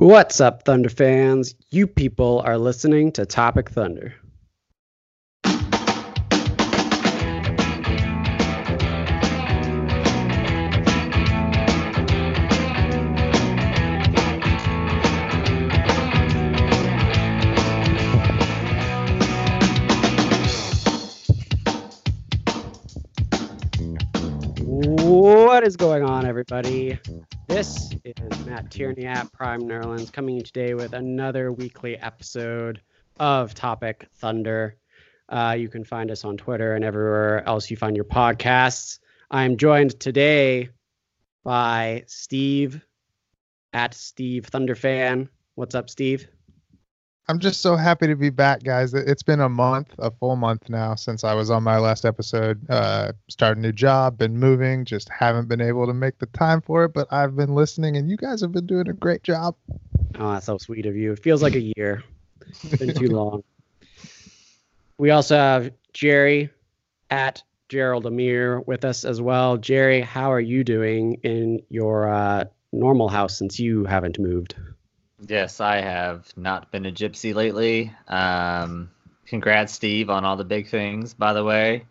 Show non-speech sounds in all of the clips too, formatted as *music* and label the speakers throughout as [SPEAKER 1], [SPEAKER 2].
[SPEAKER 1] What's up, Thunder fans? You people are listening to Topic Thunder. Is going on, everybody? This is Matt Tierney at Prime Nerlands coming today with another weekly episode of Topic Thunder. Uh, you can find us on Twitter and everywhere else you find your podcasts. I am joined today by Steve at Steve Thunderfan. What's up, Steve?
[SPEAKER 2] I'm just so happy to be back, guys. It's been a month, a full month now since I was on my last episode. Uh, started a new job, been moving, just haven't been able to make the time for it. But I've been listening, and you guys have been doing a great job.
[SPEAKER 1] Oh, that's so sweet of you. It feels like a year. It's been too *laughs* long. We also have Jerry at Gerald Amir with us as well. Jerry, how are you doing in your uh, normal house since you haven't moved?
[SPEAKER 3] Yes, I have not been a gypsy lately. Um, congrats, Steve, on all the big things, by the way.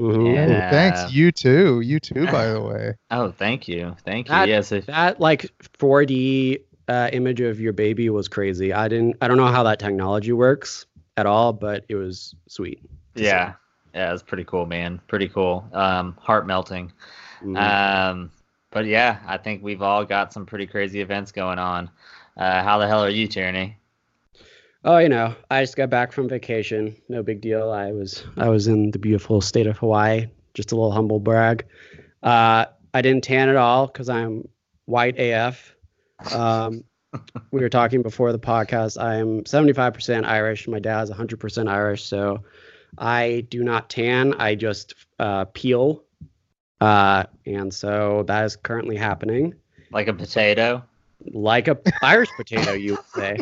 [SPEAKER 2] Ooh, yeah. Thanks, you too. You too, by the *laughs* way.
[SPEAKER 3] Oh, thank you, thank you.
[SPEAKER 1] That,
[SPEAKER 3] yes,
[SPEAKER 1] if... that like 4D uh, image of your baby was crazy. I didn't. I don't know how that technology works at all, but it was sweet.
[SPEAKER 3] Yeah, see. yeah, it was pretty cool, man. Pretty cool. Um, heart melting. Mm-hmm. Um, but yeah, I think we've all got some pretty crazy events going on. Uh, how the hell are you, Tierney?
[SPEAKER 1] Oh, you know, I just got back from vacation. No big deal. I was I was in the beautiful state of Hawaii. Just a little humble brag. Uh, I didn't tan at all because I'm white AF. Um, we were talking before the podcast. I am 75% Irish. My dad's 100% Irish, so I do not tan. I just uh, peel, uh, and so that is currently happening.
[SPEAKER 3] Like a potato
[SPEAKER 1] like a Irish potato, you would say.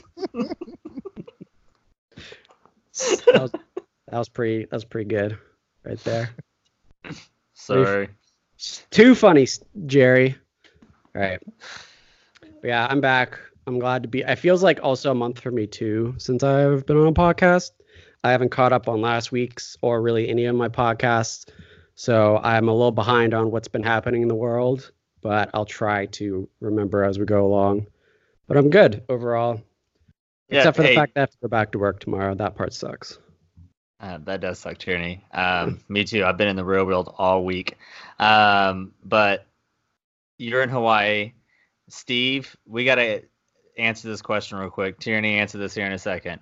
[SPEAKER 1] that, was, that was pretty. That was pretty good, right there.
[SPEAKER 3] Sorry.
[SPEAKER 1] Too funny, Jerry. All right. But yeah, I'm back. I'm glad to be. It feels like also a month for me too since I've been on a podcast. I haven't caught up on last week's or really any of my podcasts, so I'm a little behind on what's been happening in the world but I'll try to remember as we go along. But I'm good overall. Yeah, Except for hey, the fact that I have to go back to work tomorrow. That part sucks.
[SPEAKER 3] Uh, that does suck, Tierney. Um, *laughs* me too. I've been in the real world all week. Um, but you're in Hawaii. Steve, we got to answer this question real quick. Tierney, answer this here in a second.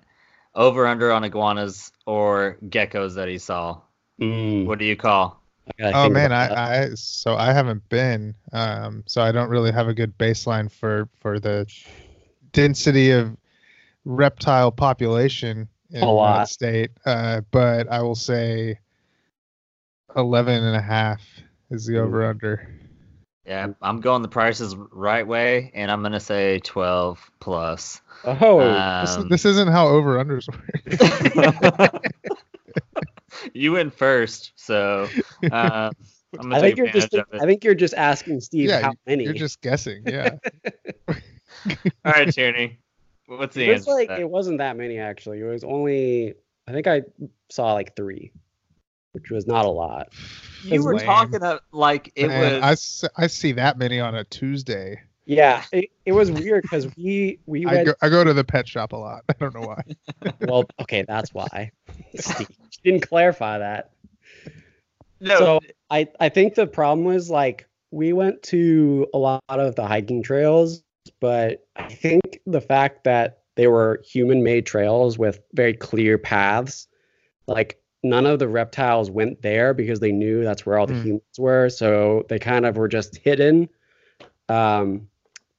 [SPEAKER 3] Over under on iguanas or geckos that he saw.
[SPEAKER 1] Mm.
[SPEAKER 3] What do you call?
[SPEAKER 2] Oh man, I, I so I haven't been, um, so I don't really have a good baseline for for the density of reptile population in the state. Uh, but I will say 11 and a half is the over under.
[SPEAKER 3] Yeah, I'm going the prices right way, and I'm gonna say 12 plus.
[SPEAKER 1] Oh,
[SPEAKER 2] um, this, this, isn't how over unders work. *laughs* *laughs* *laughs*
[SPEAKER 3] you went first, so *laughs* uh,
[SPEAKER 1] i think you're just. I think you're just asking Steve
[SPEAKER 2] yeah,
[SPEAKER 1] how many.
[SPEAKER 2] You're just guessing. Yeah. *laughs*
[SPEAKER 3] All right, Tierney. What's the
[SPEAKER 1] it
[SPEAKER 3] answer?
[SPEAKER 1] like it wasn't that many actually. It was only. I think I saw like three, which was not a lot.
[SPEAKER 3] You were lame. talking of, like it Man,
[SPEAKER 2] was. I, I see that many on a Tuesday.
[SPEAKER 1] Yeah, it, it was weird because we we
[SPEAKER 2] went... I, go, I go to the pet shop a lot. I don't know why. *laughs*
[SPEAKER 1] well, okay, that's why. *laughs* Steve didn't clarify that.
[SPEAKER 3] No.
[SPEAKER 1] So I I think the problem was like we went to a lot of the hiking trails, but I think the fact that they were human-made trails with very clear paths, like none of the reptiles went there because they knew that's where all the mm. humans were, so they kind of were just hidden. Um,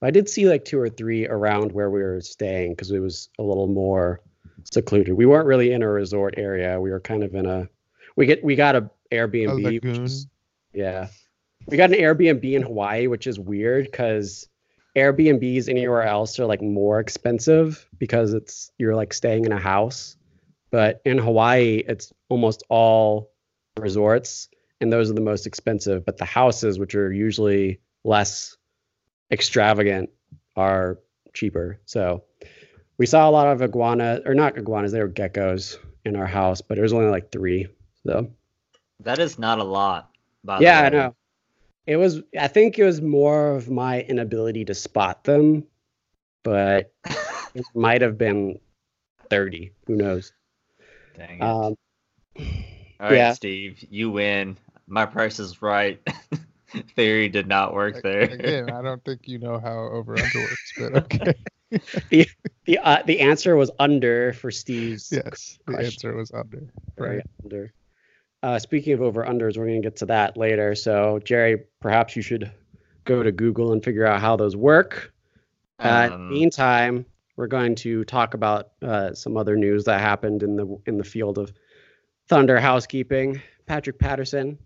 [SPEAKER 1] I did see like two or three around where we were staying because it was a little more secluded. We weren't really in a resort area. We were kind of in a we get we got a Airbnb. A is, yeah. We got an Airbnb in Hawaii, which is weird because Airbnbs anywhere else are like more expensive because it's you're like staying in a house. But in Hawaii, it's almost all resorts, and those are the most expensive. But the houses, which are usually less extravagant are cheaper. So we saw a lot of iguana or not iguanas, they were geckos in our house, but it was only like three. So
[SPEAKER 3] that is not a lot.
[SPEAKER 1] yeah, I know. It was. I think it was more of my inability to spot them, but *laughs* it might have been thirty. Who knows?
[SPEAKER 3] Dang it. Um, All right, yeah. Steve, you win. My price is right. *laughs* *laughs* Theory did not work there.
[SPEAKER 2] Again, I don't think you know how over under works, but *laughs* okay.
[SPEAKER 1] the the uh, the answer was under for Steve's.
[SPEAKER 2] Yes, the answer was under.
[SPEAKER 1] Right, under. Uh, speaking of over unders, we're going to get to that later. So, Jerry, perhaps you should go to Google and figure out how those work. Uh, um, in the meantime, we're going to talk about uh, some other news that happened in the in the field of Thunder housekeeping. Patrick Patterson, in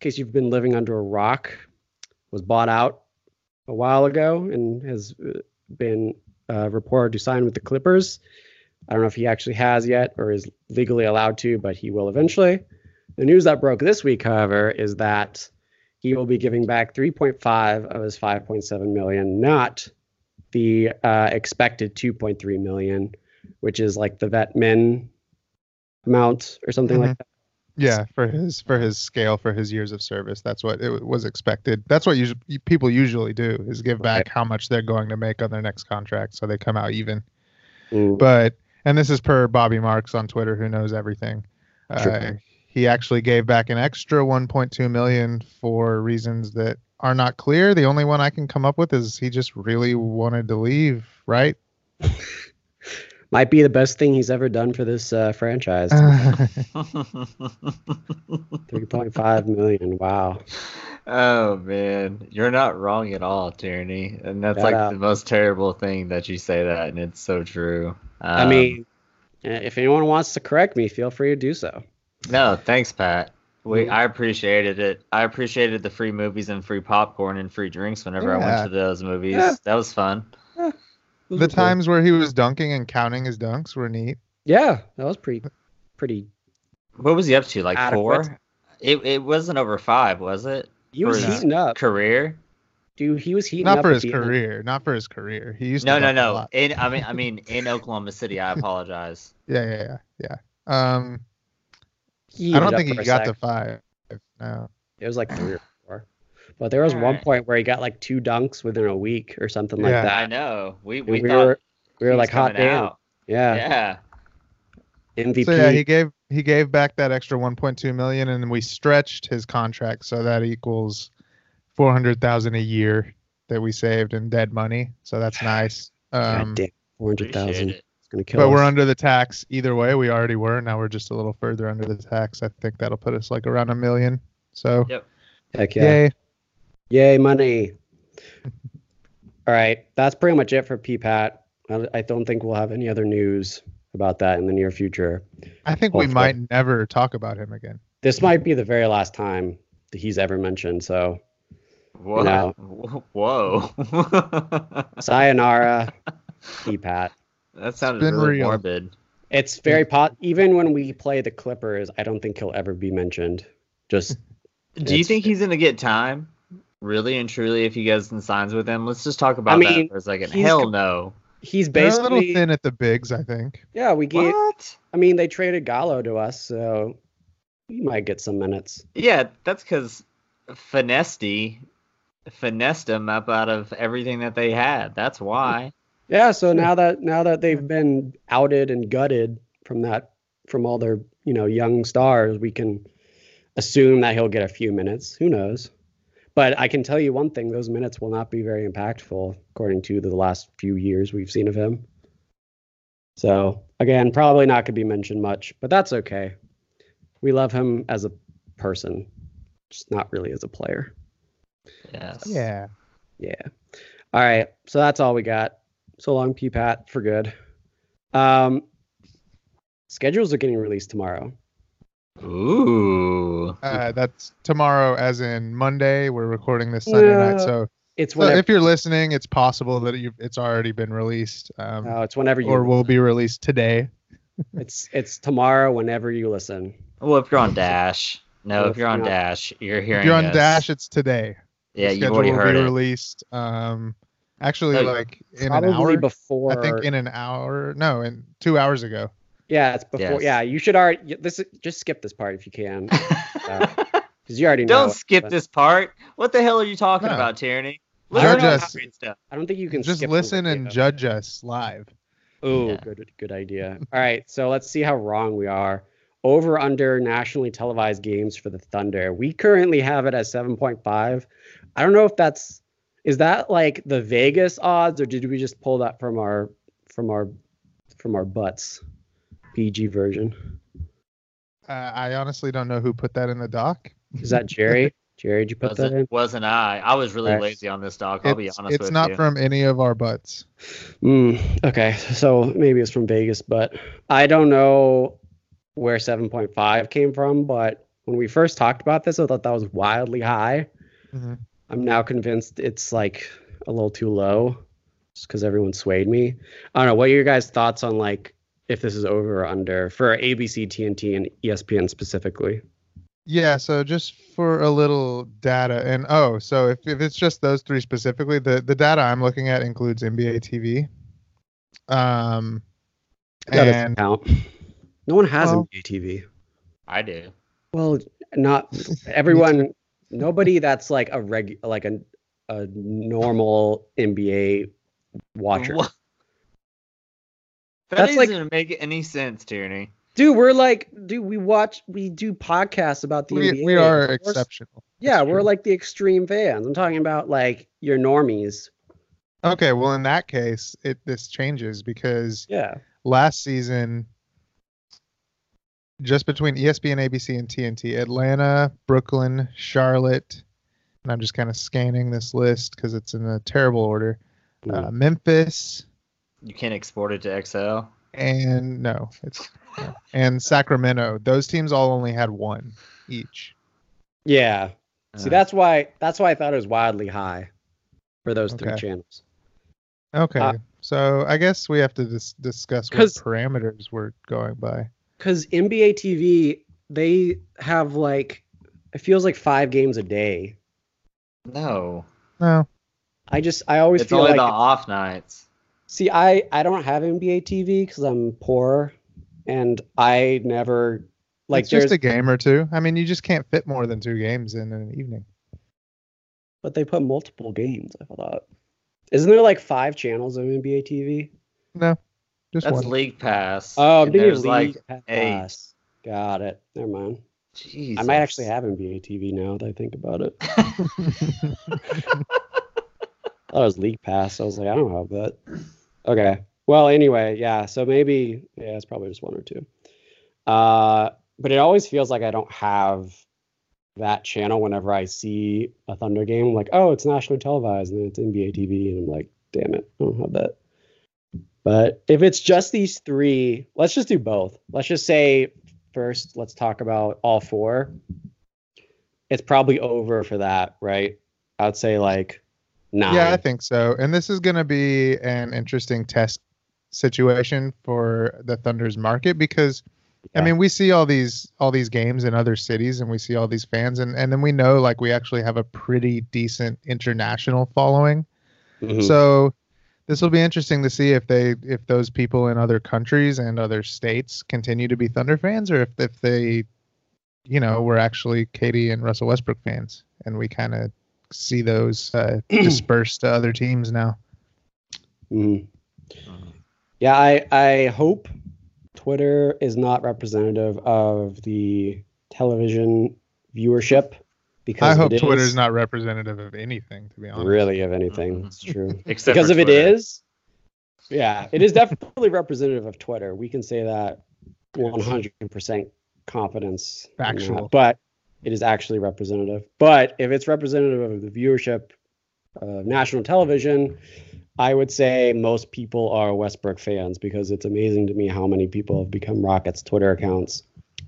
[SPEAKER 1] case you've been living under a rock, was bought out a while ago and has uh, been uh, reported to sign with the Clippers. I don't know if he actually has yet or is legally allowed to, but he will eventually. The news that broke this week, however, is that he will be giving back 3.5 of his 5.7 million, not the uh, expected 2.3 million, which is like the vet min amount or something mm-hmm. like that.
[SPEAKER 2] Yeah, for his for his scale for his years of service, that's what it was expected. That's what usually, people usually do is give back right. how much they're going to make on their next contract, so they come out even. Mm. But and this is per Bobby Marks on Twitter, who knows everything. Uh, he actually gave back an extra 1.2 million for reasons that are not clear. The only one I can come up with is he just really wanted to leave, right? *laughs*
[SPEAKER 1] Might be the best thing he's ever done for this uh, franchise. *laughs* 3.5 million. Wow.
[SPEAKER 3] Oh man, you're not wrong at all, Tierney. And that's Shout like out. the most terrible thing that you say that, and it's so true.
[SPEAKER 1] Um, I mean, if anyone wants to correct me, feel free to do so.
[SPEAKER 3] No, thanks, Pat. We mm-hmm. I appreciated it. I appreciated the free movies and free popcorn and free drinks whenever yeah. I went to those movies. Yeah. That was fun. Yeah.
[SPEAKER 2] The times where he was dunking and counting his dunks were neat.
[SPEAKER 1] Yeah, that was pretty pretty
[SPEAKER 3] What was he up to? Like adequate. four? It it wasn't over five, was it?
[SPEAKER 1] He was heating up.
[SPEAKER 3] Career?
[SPEAKER 1] Dude, he was heating up.
[SPEAKER 2] not
[SPEAKER 1] up.
[SPEAKER 2] for his career. End. Not for his career. He used
[SPEAKER 3] no, to. No, no, no. In I mean I *laughs* mean in Oklahoma City, I apologize. *laughs*
[SPEAKER 2] yeah, yeah, yeah. Yeah. Um I don't think he got to five. No.
[SPEAKER 1] It was like three or four. But there was All one right. point where he got like two dunks within a week or something yeah. like that.
[SPEAKER 3] I know. We we,
[SPEAKER 1] we were we were like hot damn. Yeah.
[SPEAKER 3] Yeah.
[SPEAKER 1] MVP.
[SPEAKER 2] So yeah, he gave he gave back that extra 1.2 million, and we stretched his contract so that equals 400,000 a year that we saved in dead money. So that's nice. Um,
[SPEAKER 1] God damn, 400,000
[SPEAKER 2] going to kill but us. we're under the tax either way. We already were. Now we're just a little further under the tax. I think that'll put us like around a million. So,
[SPEAKER 3] yep.
[SPEAKER 1] Heck yeah. Yay. Yay, money. All right. That's pretty much it for PPAT. I I don't think we'll have any other news about that in the near future.
[SPEAKER 2] I think Hopefully. we might never talk about him again.
[SPEAKER 1] This might be the very last time that he's ever mentioned. So, *laughs*
[SPEAKER 3] Whoa. You know, Whoa.
[SPEAKER 1] sayonara, PPAT.
[SPEAKER 3] That sounded really real. morbid.
[SPEAKER 1] It's very pot. Even when we play the Clippers, I don't think he'll ever be mentioned. Just.
[SPEAKER 3] Do you think he's gonna get time? Really and truly, if he goes and signs with them, let's just talk about I mean, that for a second. Hell no.
[SPEAKER 1] He's basically
[SPEAKER 2] They're a little thin at the bigs, I think.
[SPEAKER 1] Yeah, we get. What? I mean, they traded Gallo to us, so he might get some minutes.
[SPEAKER 3] Yeah, that's because Finesti finessed him up out of everything that they had. That's why.
[SPEAKER 1] Yeah, so now that now that they've been outed and gutted from that from all their, you know, young stars, we can assume that he'll get a few minutes. Who knows? But I can tell you one thing, those minutes will not be very impactful according to the last few years we've seen of him. So, again, probably not going to be mentioned much, but that's okay. We love him as a person, just not really as a player.
[SPEAKER 3] Yes.
[SPEAKER 2] Yeah.
[SPEAKER 1] Yeah. All right. So that's all we got. So long, PPAT, for good. Um, schedules are getting released tomorrow.
[SPEAKER 3] Ooh.
[SPEAKER 2] Uh, that's tomorrow, as in Monday. We're recording this Sunday night, so
[SPEAKER 1] it's whenever,
[SPEAKER 2] so if you're listening, it's possible that you it's already been released. Um,
[SPEAKER 1] no, it's whenever you
[SPEAKER 2] or will be released today. *laughs*
[SPEAKER 1] it's it's tomorrow whenever you listen.
[SPEAKER 3] Well, if you're on Dash, no, well, if, you're on Dash, you're hearing.
[SPEAKER 2] If you're on us. Dash, it's today.
[SPEAKER 3] Yeah, you've already heard
[SPEAKER 2] will
[SPEAKER 3] be
[SPEAKER 2] it. Released. Um, Actually,
[SPEAKER 3] Oh,
[SPEAKER 2] like in
[SPEAKER 1] Probably
[SPEAKER 2] an hour.
[SPEAKER 1] before.
[SPEAKER 2] I think in an hour. No, in two hours ago.
[SPEAKER 1] Yeah, it's before.
[SPEAKER 3] Yes.
[SPEAKER 1] Yeah, you should already. This just skip this part if you can, *laughs* because you already know.
[SPEAKER 3] Don't skip
[SPEAKER 1] but
[SPEAKER 3] this part. What the hell are you talking
[SPEAKER 2] No.
[SPEAKER 3] about, Tierney?
[SPEAKER 2] Judge us.
[SPEAKER 3] stuff.
[SPEAKER 1] I don't think you can
[SPEAKER 2] Just
[SPEAKER 1] skip
[SPEAKER 2] listen and judge us live.
[SPEAKER 1] Oh,
[SPEAKER 3] Yeah.
[SPEAKER 1] good, good idea. All right, so let's see how wrong we are. Over under nationally televised games for the Thunder. We currently have it at 7.5. I don't know if that's is that like the Vegas odds or did we just pull that from our from our from our butts? PG version.
[SPEAKER 2] Uh, I honestly don't know who put that in the doc.
[SPEAKER 1] Is that Jerry? *laughs* Jerry, did you put that in?
[SPEAKER 3] Wasn't, wasn't I? I was really
[SPEAKER 1] Right.
[SPEAKER 3] lazy on this dog. I'll be
[SPEAKER 2] It's,
[SPEAKER 3] honest
[SPEAKER 2] it's
[SPEAKER 3] with
[SPEAKER 2] not
[SPEAKER 3] you.
[SPEAKER 2] from any of our butts.
[SPEAKER 1] Mm, okay, so maybe it's from Vegas, but I don't know where 7.5 came from. But when we first talked about this, I thought that was wildly high.
[SPEAKER 2] Mhm.
[SPEAKER 1] I'm now convinced it's like a little too low just because everyone swayed me. I don't know. What are your guys' thoughts on like if this is over or under for ABC, TNT, and ESPN specifically?
[SPEAKER 2] Yeah, so just for a little data, and oh, so if, if it's just those three specifically, the, the data I'm looking at includes NBA TV. Um,
[SPEAKER 1] That doesn't
[SPEAKER 2] and
[SPEAKER 1] count. No one has
[SPEAKER 2] Well-
[SPEAKER 1] NBA TV.
[SPEAKER 3] I do.
[SPEAKER 1] Well, not *laughs* everyone. nobody that's like a reg, like a a normal NBA watcher.
[SPEAKER 3] What? That
[SPEAKER 1] That's
[SPEAKER 3] doesn't make any sense, Tierney.
[SPEAKER 1] Dude, we're like, dude, we watch, we do podcasts about the
[SPEAKER 2] we,
[SPEAKER 1] NBA.
[SPEAKER 2] we are exceptional.
[SPEAKER 1] Yeah,
[SPEAKER 2] That's
[SPEAKER 1] we're
[SPEAKER 2] true.
[SPEAKER 1] like the extreme fans. I'm talking about like your normies.
[SPEAKER 2] Okay, well in that case, it this changes because
[SPEAKER 1] Yeah.
[SPEAKER 2] last season, just between ESPN, ABC, and TNT, Atlanta, Brooklyn, Charlotte, and I'm just kind of scanning this list because it's in a terrible order. Uh, Memphis,
[SPEAKER 3] You can't export it to Excel.
[SPEAKER 2] and no, it's no. and Sacramento. Those teams all only had one each.
[SPEAKER 1] yeah. See,
[SPEAKER 3] Uh,
[SPEAKER 1] that's why that's why I thought it was wildly high for those three channels.
[SPEAKER 2] Okay,
[SPEAKER 1] Uh,
[SPEAKER 2] so I guess we have to dis- discuss what
[SPEAKER 1] 'Cause-
[SPEAKER 2] parameters we're going by.
[SPEAKER 1] Because NBA TV, they have like, it feels like five games a day.
[SPEAKER 3] no.
[SPEAKER 2] No,
[SPEAKER 1] I just, I always
[SPEAKER 3] It's
[SPEAKER 1] feel
[SPEAKER 3] only
[SPEAKER 1] like
[SPEAKER 3] the off nights.
[SPEAKER 1] See, I I don't have NBA TV because I'm poor, and I never like
[SPEAKER 2] it's just a game or two. I mean, you just can't fit more than two games in an evening.
[SPEAKER 1] but they put multiple games. I thought. Isn't there like five channels of NBA TV?
[SPEAKER 2] No, just
[SPEAKER 3] That's
[SPEAKER 2] one.
[SPEAKER 3] League Pass.
[SPEAKER 1] Oh, I'm thinking
[SPEAKER 3] there's
[SPEAKER 1] League
[SPEAKER 3] like
[SPEAKER 1] Pass.
[SPEAKER 3] eight.
[SPEAKER 1] Got it. Never mind.
[SPEAKER 3] Jesus.
[SPEAKER 1] I might actually have NBA TV now that I think about it. I *laughs* *laughs* thought it was League Pass. I was like, I don't have that. Okay. Well, anyway, yeah. So maybe, yeah, it's probably just one or two. Uh, but it always feels like I don't have that channel whenever I see a Thunder game. Like, oh, it's nationally televised and then it's NBA TV. And I'm like, damn it, I don't have that. But if it's just these three, let's just do both. Let's just say first, let's talk about all four. It's probably over for that, right? I'd say like nine.
[SPEAKER 2] Yeah, I think so. And this is going to be an interesting test situation for the Thunder's market because I mean, we see all these all these games in other cities and we see all these fans and and then we know like we actually have a pretty decent international following.
[SPEAKER 1] Mhm.
[SPEAKER 2] So this will be interesting to see if they if those people in other countries and other states continue to be Thunder fans or if if they you know, we're actually KD and Russell Westbrook fans and we kind of see those uh, *clears throat* dispersed to other teams now.
[SPEAKER 1] Mhm. Yeah, I I hope Twitter is not representative of the television viewership because
[SPEAKER 2] I hope Twitter
[SPEAKER 1] is,
[SPEAKER 2] not representative of anything, to be honest.
[SPEAKER 1] really of anything.
[SPEAKER 3] Mhm.
[SPEAKER 1] It's true. *laughs*
[SPEAKER 3] Except
[SPEAKER 1] because if it
[SPEAKER 3] Twitter.
[SPEAKER 1] is, yeah, it is definitely *laughs* representative of Twitter. We can say that 100% confidence. in that.
[SPEAKER 2] Factual.
[SPEAKER 1] But it is actually representative. But if it's representative of the viewership of national television, I would say most people are Westbrook fans because it's amazing to me how many people have become Rockets Twitter accounts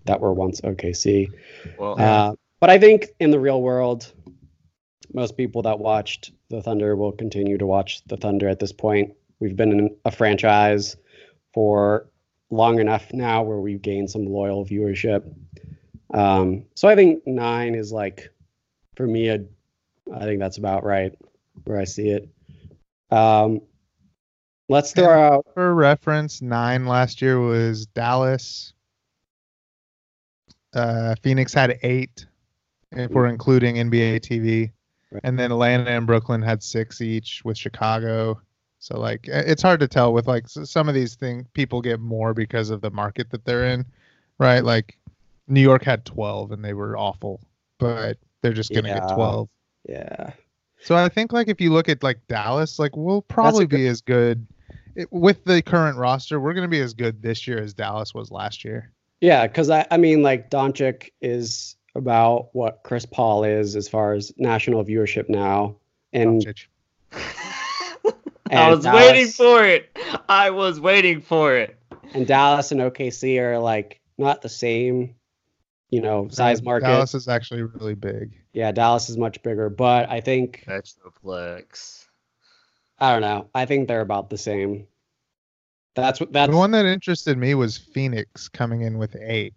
[SPEAKER 1] that were once OKC.
[SPEAKER 3] Well,
[SPEAKER 1] Uh, but I think in the real world, most people that watched the Thunder will continue to watch the Thunder at this point. We've been in a franchise for long enough now where we've gained some loyal viewership. Um, so I think nine is like, for me, a, I think that's about right where I see it. Um, let's throw out.
[SPEAKER 2] For reference, nine last year was Dallas. Uh, Phoenix had eight, if we're including NBA TV,
[SPEAKER 1] Right.
[SPEAKER 2] and then Atlanta and Brooklyn had six each with Chicago. So like, it's hard to tell with like some of these things. People get more because of the market that they're in, right? Like, New York had twelve and they were awful, but they're just gonna
[SPEAKER 1] Yeah.
[SPEAKER 2] get twelve.
[SPEAKER 1] Yeah.
[SPEAKER 2] So I think like if you look at like Dallas, like we'll probably
[SPEAKER 1] good-
[SPEAKER 2] be as good it, with the current roster. We're going to be as good this year as Dallas was last year.
[SPEAKER 1] Yeah, because I, I mean, like Doncic is about what Chris Paul is as far as national viewership now, and
[SPEAKER 2] Doncic. *laughs*
[SPEAKER 3] I
[SPEAKER 1] And
[SPEAKER 3] was waiting for it. I was waiting for it.
[SPEAKER 1] and Dallas and OKC are like not the same, you know, size market.
[SPEAKER 2] Dallas is actually really big.
[SPEAKER 1] Yeah, Dallas is much bigger, but I think
[SPEAKER 3] Metroplex.
[SPEAKER 1] I don't know. I think they're about the same. That's what that's
[SPEAKER 2] the one that interested me was Phoenix coming in with eight,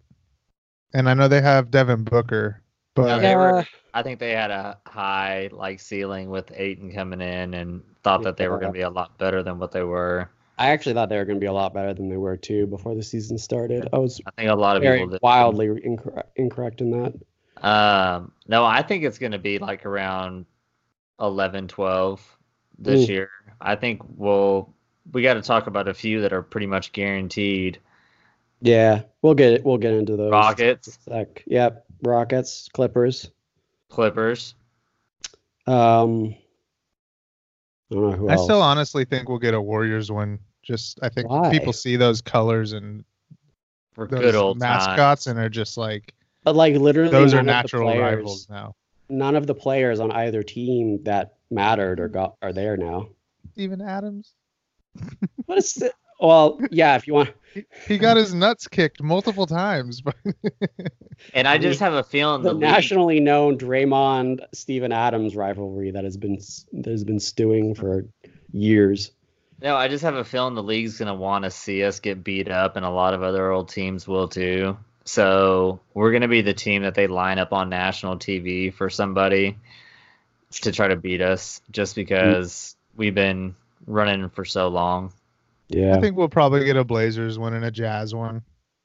[SPEAKER 2] and I know they have Devin Booker,
[SPEAKER 3] No,
[SPEAKER 2] but
[SPEAKER 3] they were- I think they had a high like ceiling with Ayton coming in and thought that they were going to be a lot better than what they were.
[SPEAKER 1] I actually thought they were going to be a lot better than they were too before the season started. I was
[SPEAKER 3] I think a lot of
[SPEAKER 1] very
[SPEAKER 3] people did.
[SPEAKER 1] wildly incorrect, incorrect in that.
[SPEAKER 3] Um, no, I think it's going to be like around 11, 12 this
[SPEAKER 1] Ooh.
[SPEAKER 3] year. I think we'll we got to talk about a few that are pretty much guaranteed.
[SPEAKER 1] Yeah, we'll get it. we'll get into those.
[SPEAKER 3] Rockets,
[SPEAKER 1] Sec. Yep, Rockets, Clippers.
[SPEAKER 3] Clippers.
[SPEAKER 1] Um, I don't know who
[SPEAKER 2] I
[SPEAKER 1] else.
[SPEAKER 2] still honestly think we'll get a Warriors one. Just I think
[SPEAKER 1] Why?
[SPEAKER 2] people see those colors and
[SPEAKER 3] For
[SPEAKER 2] those
[SPEAKER 3] good old
[SPEAKER 2] mascots
[SPEAKER 3] times.
[SPEAKER 2] and are just like
[SPEAKER 1] but like literally,
[SPEAKER 2] those are
[SPEAKER 1] none of the
[SPEAKER 2] natural
[SPEAKER 1] players-
[SPEAKER 2] rivals now.
[SPEAKER 1] None of the players on either team that mattered or got are there now.
[SPEAKER 2] Even Adams.
[SPEAKER 1] What is it? Well, yeah, if you want.
[SPEAKER 2] He, he got his nuts kicked multiple times, *laughs*
[SPEAKER 3] And I just have a feeling
[SPEAKER 1] the
[SPEAKER 3] the, league,
[SPEAKER 1] nationally known Draymond Stephen Adams rivalry that has been that has been stewing for years.
[SPEAKER 3] No, I just have a feeling the league's gonna want to see us get beat up, and a lot of other old teams will too. So we're gonna be the team that they line up on national TV for somebody to try to beat us, just because we've been running for so long.
[SPEAKER 1] Yeah,
[SPEAKER 2] I think we'll probably get a Blazers one and a Jazz one.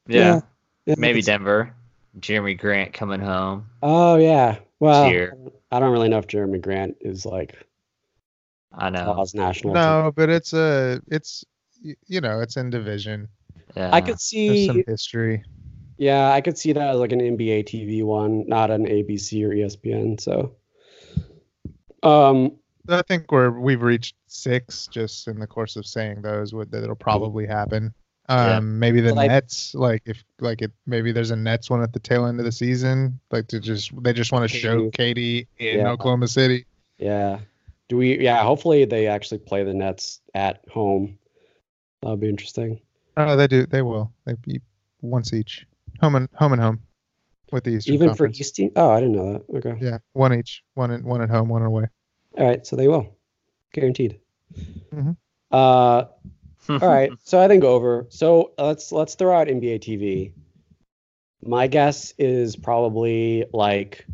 [SPEAKER 3] Yeah,
[SPEAKER 1] Yeah,
[SPEAKER 3] maybe
[SPEAKER 1] it's-
[SPEAKER 3] Denver. Jerami Grant coming home.
[SPEAKER 1] Oh yeah. Well,
[SPEAKER 3] Cheer.
[SPEAKER 1] I don't really know if Jerami Grant is like
[SPEAKER 3] I know.
[SPEAKER 1] cause national.
[SPEAKER 2] No, but it's a it's you know it's in division.
[SPEAKER 3] Yeah.
[SPEAKER 1] I could
[SPEAKER 2] There's
[SPEAKER 1] see.
[SPEAKER 2] some history.
[SPEAKER 1] Yeah, I could see that as like an NBA TV one, not an ABC or ESPN. So, um,
[SPEAKER 2] I think we're we've reached six just in the course of saying those. Would that it'll probably happen. Um,
[SPEAKER 3] Yeah.
[SPEAKER 2] maybe the
[SPEAKER 1] But I-
[SPEAKER 2] Nets, like if like it, maybe there's a Nets one at the tail end of the season, like to just they just want to show KD in
[SPEAKER 1] Yeah.
[SPEAKER 2] Oklahoma City.
[SPEAKER 1] yeah. Do we? Yeah. Hopefully they actually play the Nets at home. That would be interesting.
[SPEAKER 2] Oh, they do. They will. They be once each, home and home and home, with the Eastern
[SPEAKER 1] Even
[SPEAKER 2] Conference.
[SPEAKER 1] for East team. Oh, I didn't know that. Okay.
[SPEAKER 2] Yeah, one each. One in, one at home, one away.
[SPEAKER 1] All right. So they will, guaranteed.
[SPEAKER 2] Mhm.
[SPEAKER 1] Uh, all right. *laughs* So I think over. So let's let's throw out NBA TV. My guess is probably like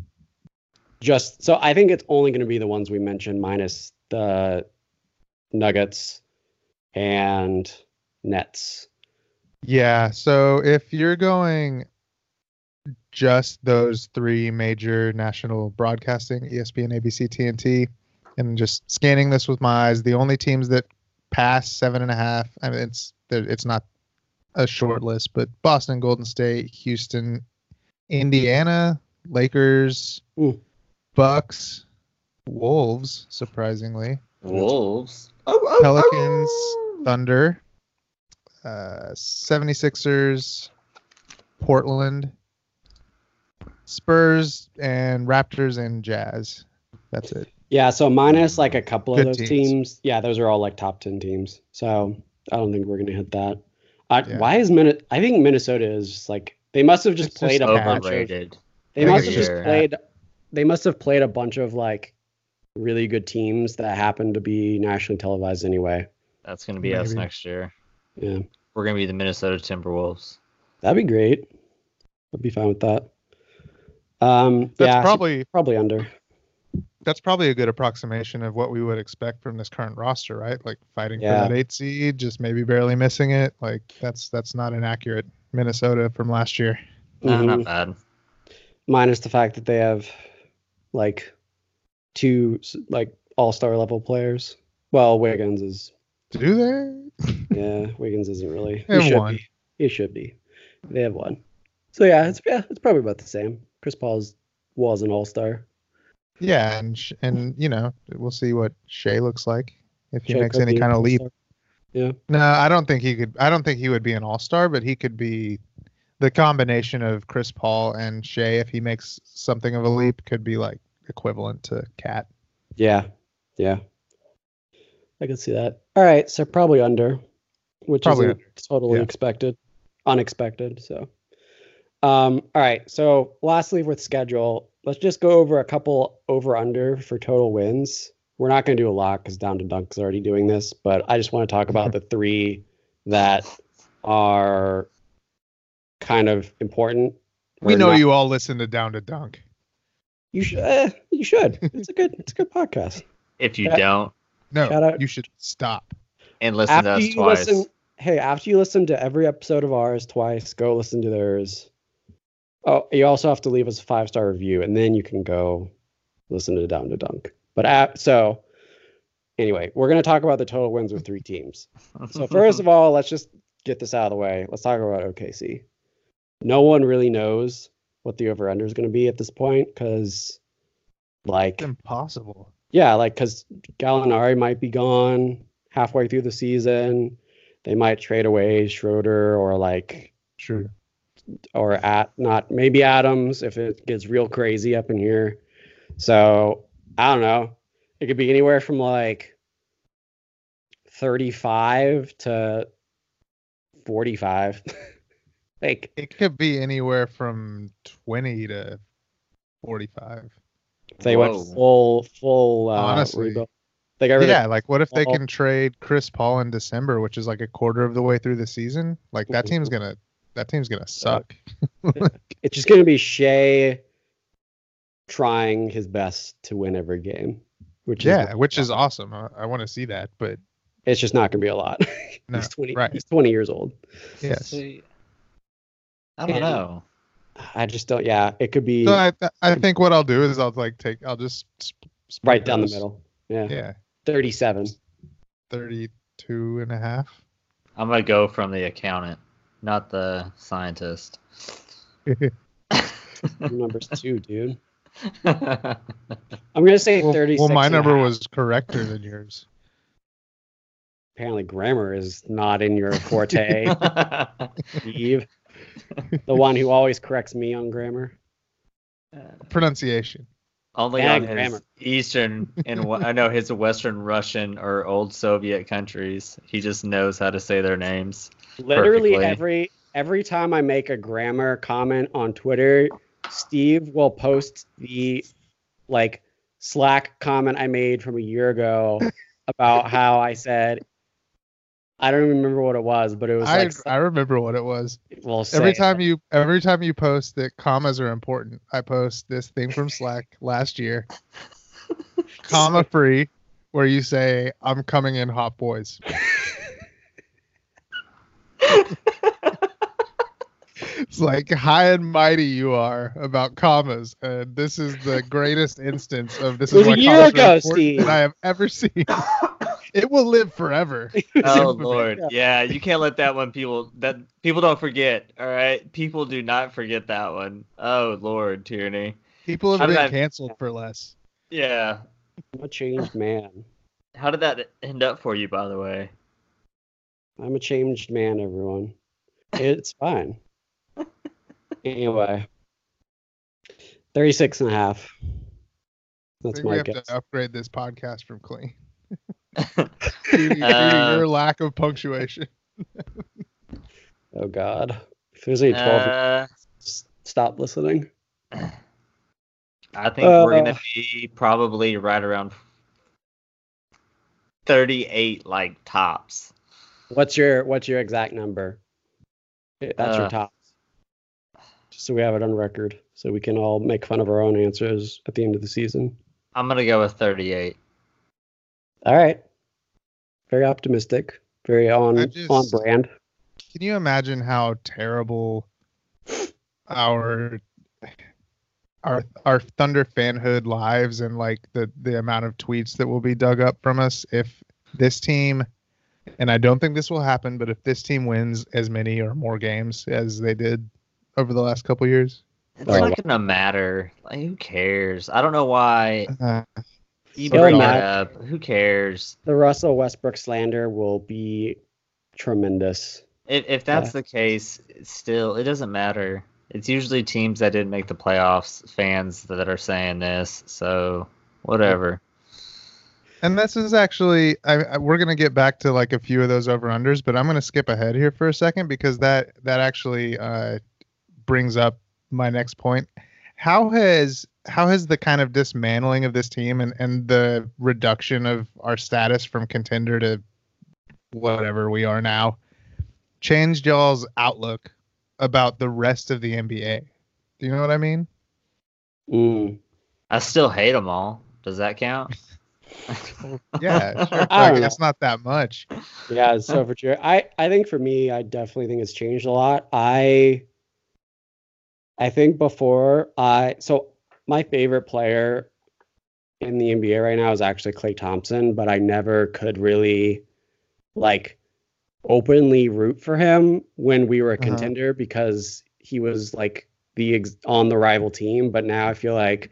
[SPEAKER 1] just so I think it's only going to be the ones we mentioned minus the Nuggets and Nets.
[SPEAKER 2] Yeah. So if you're going just those three major national broadcasting, ESPN, ABC, TNT, and just scanning this with my eyes, the only teams that pass seven and a half, I mean, it's it's not a short list, but Boston, Golden State, Houston, Indiana, Lakers,
[SPEAKER 1] Ooh.
[SPEAKER 2] Bucks, Wolves, surprisingly,
[SPEAKER 3] Wolves.
[SPEAKER 2] Pelicans, Thunder, uh, 76ers, Portland, Spurs, and Raptors and Jazz. That's it.
[SPEAKER 1] Yeah, so minus like a couple of those
[SPEAKER 2] teams.
[SPEAKER 1] teams. Yeah, those are all like top 10 teams. So I don't think we're going to hit that. Uh,
[SPEAKER 2] Yeah.
[SPEAKER 1] Why is Minnesota? I think Minnesota is just like, they must have just
[SPEAKER 2] It's
[SPEAKER 1] played
[SPEAKER 2] just
[SPEAKER 1] a bunch of,
[SPEAKER 3] Overrated.
[SPEAKER 1] they must have just
[SPEAKER 3] just
[SPEAKER 1] played, they must have played a bunch of like really good teams that happen to be nationally televised anyway.
[SPEAKER 3] That's gonna be us next year.
[SPEAKER 1] Yeah,
[SPEAKER 3] We're gonna be the Minnesota Timberwolves.
[SPEAKER 1] that'd be great. I'd be fine with that. Um,
[SPEAKER 2] That's
[SPEAKER 1] yeah,
[SPEAKER 2] probably
[SPEAKER 1] probably under.
[SPEAKER 2] that's probably a good approximation of what we would expect from this current roster, right? Like fighting
[SPEAKER 1] Yeah.
[SPEAKER 2] for that eight seed, just maybe barely missing it. Like that's that's not an accurate Minnesota from last year.
[SPEAKER 3] Nah,
[SPEAKER 1] Mhm.
[SPEAKER 3] not bad.
[SPEAKER 1] Minus the fact that they have like two like all-star level players. Well, Wiggins is
[SPEAKER 2] Do they? *laughs*
[SPEAKER 1] yeah, Wiggins isn't really.
[SPEAKER 2] They
[SPEAKER 1] He
[SPEAKER 2] have
[SPEAKER 1] should
[SPEAKER 2] one.
[SPEAKER 1] be. He should be. They have one. So yeah, it's yeah, it's probably about the same. Chris Paul's was an all-star.
[SPEAKER 2] Yeah, and sh- and you know we'll see what Shai looks like if he
[SPEAKER 1] Shai
[SPEAKER 2] makes any kind of leap.
[SPEAKER 1] all-star.
[SPEAKER 2] No, I don't think he could. I don't think he would be an all star, but he could be the combination of Chris Paul and Shai. If he makes something of a leap, could be like equivalent to KAT.
[SPEAKER 1] Yeah, yeah. I can see that. All right, so probably under, which
[SPEAKER 2] Probably
[SPEAKER 1] isn't totally
[SPEAKER 2] yeah.
[SPEAKER 1] expected, unexpected. So, um, all right. So, lastly, with schedule, let's just go over a couple over under for total wins. We're not going to do a lot because Down to Dunk is already doing this, but I just want to talk about *laughs* the three that are kind of important.
[SPEAKER 2] We know
[SPEAKER 1] not-
[SPEAKER 2] you all listen to Down to Dunk.
[SPEAKER 1] You should. Eh, you should. It's a good. It's a good podcast.
[SPEAKER 3] If you
[SPEAKER 1] Yeah.
[SPEAKER 3] don't,
[SPEAKER 2] No,
[SPEAKER 1] Shout out-
[SPEAKER 2] you should stop.
[SPEAKER 3] and listen to us twice.
[SPEAKER 1] listen hey after you listen to every episode of ours twice go listen to theirs oh you also have to leave us a five star review and then you can go listen to down to dunk but at, so anyway we're going to talk about the total wins with three teams so first of *laughs* all let's just get this out of the way let's talk about okc no one really knows what the over under is going to be at this point because like
[SPEAKER 2] It's impossible.
[SPEAKER 1] yeah, like because Gallinari might be gone halfway through the season. They might trade away Schroeder or like
[SPEAKER 2] sure
[SPEAKER 1] or at not maybe Adams if it gets real crazy up in here. So I don't know. It could be anywhere from like 35 to 45. *laughs* like
[SPEAKER 2] It could be anywhere from twenty to forty-five.
[SPEAKER 1] they went full full uh,
[SPEAKER 2] Honestly.
[SPEAKER 1] rebuild. They got rid
[SPEAKER 2] Yeah,
[SPEAKER 1] of
[SPEAKER 2] like what if they can trade Chris Paul in December, which is like a quarter of the way through the season? Like that team's gonna that team's gonna suck. *laughs*
[SPEAKER 1] it's just going to be Shai trying his best to win every game, which
[SPEAKER 2] yeah,
[SPEAKER 1] is
[SPEAKER 2] which is awesome. I, I want to see that, but
[SPEAKER 1] it's just not going to be a lot. *laughs*
[SPEAKER 2] No,
[SPEAKER 1] he's twenty.
[SPEAKER 2] right.
[SPEAKER 1] He's twenty years old.
[SPEAKER 2] yes.
[SPEAKER 3] See, I don't
[SPEAKER 1] And-
[SPEAKER 3] know.
[SPEAKER 1] I just don't. Yeah, it could be
[SPEAKER 2] So I, I think what I'll do is I'll like take I'll just sp- split
[SPEAKER 1] right down the middle. Yeah,
[SPEAKER 2] Yeah,
[SPEAKER 1] thirty-seven.
[SPEAKER 2] 32 and a half.
[SPEAKER 3] I'm gonna go from the accountant, not the scientist. *laughs*
[SPEAKER 1] Number's two, dude. I'm gonna say
[SPEAKER 2] well,
[SPEAKER 1] thirty-six.
[SPEAKER 2] well, my
[SPEAKER 1] and
[SPEAKER 2] number
[SPEAKER 1] half.
[SPEAKER 2] was correcter than yours.
[SPEAKER 1] apparently grammar is not in your forte, *laughs* Steve. *laughs* the one who always corrects me on grammar.
[SPEAKER 2] Uh, Pronunciation.
[SPEAKER 3] Only
[SPEAKER 1] Yeah,
[SPEAKER 3] on his
[SPEAKER 1] grammar.
[SPEAKER 3] Eastern and I know his Western Russian or old Soviet countries. He just knows how to say their names.
[SPEAKER 1] Literally
[SPEAKER 3] Perfectly.
[SPEAKER 1] every every time I make a grammar comment on Twitter, Steve will post the like Slack comment I made from a year ago about how I said I don't even remember what it was, but it was
[SPEAKER 2] I
[SPEAKER 1] like
[SPEAKER 2] I remember what it was.
[SPEAKER 1] we'll
[SPEAKER 2] Every
[SPEAKER 1] say-
[SPEAKER 2] time you every time you post that commas are important, I post this thing from Slack last year, *laughs* comma free, where you say I'm coming in hot boys. *laughs* it's like high and mighty you are about commas, and this is the greatest instance of this
[SPEAKER 1] It was
[SPEAKER 2] is
[SPEAKER 1] a year ago, Steve.
[SPEAKER 2] that I have ever seen. *laughs* it will live forever. *laughs*
[SPEAKER 3] Oh Lord, yeah, you can't let that one people that people don't forget. All right, people do not forget that one. Oh Lord, Tierney.
[SPEAKER 2] People have
[SPEAKER 3] How
[SPEAKER 2] been canceled for less.
[SPEAKER 3] Yeah,
[SPEAKER 1] I'm a changed man.
[SPEAKER 3] how did that end up for you, by the way?
[SPEAKER 1] I'm a changed man, everyone. It's fine. *laughs* Anyway. 36 and a half.
[SPEAKER 2] I
[SPEAKER 1] That's
[SPEAKER 2] think we
[SPEAKER 1] my
[SPEAKER 2] have
[SPEAKER 1] guess.
[SPEAKER 2] to upgrade this podcast from clean. Due, to,
[SPEAKER 3] Uh,
[SPEAKER 2] your lack of punctuation. *laughs*
[SPEAKER 1] Oh God. If there's any 12,
[SPEAKER 3] Uh,
[SPEAKER 1] stop listening.
[SPEAKER 3] I think we're
[SPEAKER 1] Uh.
[SPEAKER 3] gonna be probably right around thirty-eight, like tops.
[SPEAKER 1] What's your what's your exact number? That's your
[SPEAKER 3] Uh.
[SPEAKER 1] top. Just so we have it on record, so we can all make fun of our own answers at the end of the season.
[SPEAKER 3] I'm gonna go with 38.
[SPEAKER 1] All right. Very optimistic. Very on
[SPEAKER 2] just-
[SPEAKER 1] on brand.
[SPEAKER 2] Can you imagine how terrible our our our Thunder fanhood lives and like the the amount of tweets that will be dug up from us if this team and I don't think this will happen, but if this team wins as many or more games as they did over the last couple years,
[SPEAKER 3] It's
[SPEAKER 1] Oh,
[SPEAKER 3] not gonna matter. Like, who cares? I don't know why
[SPEAKER 2] uh,
[SPEAKER 3] you
[SPEAKER 1] It'll
[SPEAKER 3] bring it
[SPEAKER 1] matter.
[SPEAKER 3] up. Who cares?
[SPEAKER 1] The Russell Westbrook slander will be tremendous.
[SPEAKER 3] If if that's the case, still it doesn't matter. It's usually teams that didn't make the playoffs, fans that are saying this. So whatever.
[SPEAKER 2] and this is actually I, I, we're gonna get back to like a few of those over unders, but I'm gonna skip ahead here for a second because that that actually uh, brings up my next point. How has how has the kind of dismantling of this team and, and the reduction of our status from contender to whatever we are now changed y'all's outlook about the rest of the NBA? Do you know what I mean?
[SPEAKER 1] Mm.
[SPEAKER 3] I still hate them all. Does that count? *laughs*
[SPEAKER 2] Yeah, sure. *laughs*
[SPEAKER 1] I don't
[SPEAKER 2] Like,
[SPEAKER 1] know.
[SPEAKER 2] it's not that much.
[SPEAKER 1] Yeah, so for sure. I I think for me, I definitely think it's changed a lot. I I think before I so my favorite player in the NBA right now is actually Klay Thompson, but I never could really like openly root for him when we were a
[SPEAKER 2] Uh-huh.
[SPEAKER 1] contender because he was like the ex- on the rival team, but now I feel like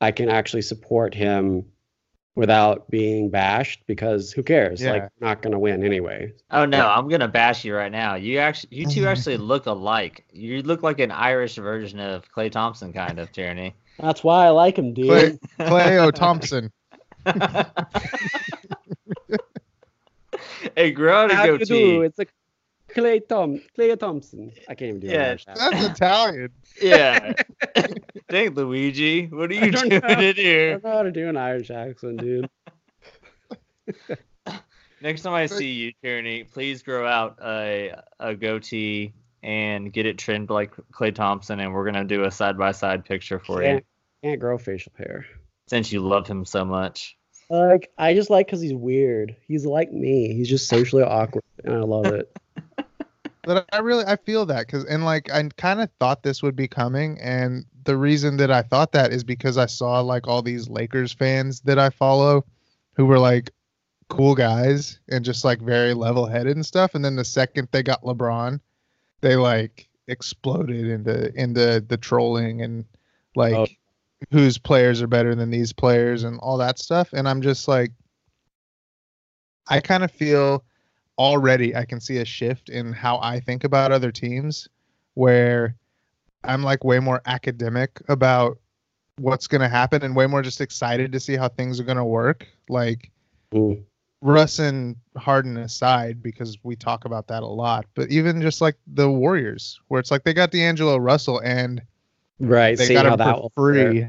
[SPEAKER 1] I can actually support him without being bashed because who cares?
[SPEAKER 2] Yeah.
[SPEAKER 1] Like we're not gonna win anyway.
[SPEAKER 3] Oh no, I'm gonna bash you right now. You actually, you two actually mm-hmm. look alike. You look like an Irish version of Klay Thompson, kind of, Tierney.
[SPEAKER 1] That's why I like him, dude.
[SPEAKER 2] Clay, Klay Thompson. *laughs*
[SPEAKER 3] hey, grow out a
[SPEAKER 1] How do you do?
[SPEAKER 3] goatee.
[SPEAKER 1] It's a Clay Tom Klay Thompson. I can't even do
[SPEAKER 3] Yeah,
[SPEAKER 1] that.
[SPEAKER 2] That's *laughs* Italian.
[SPEAKER 3] Yeah. *laughs* Dang, Luigi, what are you doing
[SPEAKER 1] know.
[SPEAKER 3] in
[SPEAKER 1] I
[SPEAKER 3] here?
[SPEAKER 1] don't know how to do an Irish accent, dude. *laughs*
[SPEAKER 3] Next time I see you, Tierney, please grow out a a goatee and get it trimmed like Klay Thompson, and we're gonna do a side by side picture for you
[SPEAKER 1] Can't, can't grow facial hair.
[SPEAKER 3] since you love him so much.
[SPEAKER 1] Like I just like because he's weird. He's like me. He's just socially awkward, and I love it.
[SPEAKER 2] But I really I feel that because and like I kind of thought this would be coming, and the reason that I thought that is because I saw like all these Lakers fans that I follow, who were like cool guys and just like very level headed and stuff, and then the second they got LeBron, they like exploded into into the trolling and like
[SPEAKER 1] Oh.
[SPEAKER 2] whose players are better than these players and all that stuff, and I'm just like, I kind of feel already I can see a shift in how I think about other teams where I'm like way more academic about what's going to happen and way more just excited to see how things are going to work. Like
[SPEAKER 1] Mm.
[SPEAKER 2] Russ and Harden aside, because we talk about that a lot, but even just like the Warriors, where it's like they got D'Angelo Russell and
[SPEAKER 1] Right.
[SPEAKER 2] they got him
[SPEAKER 1] that
[SPEAKER 2] for free.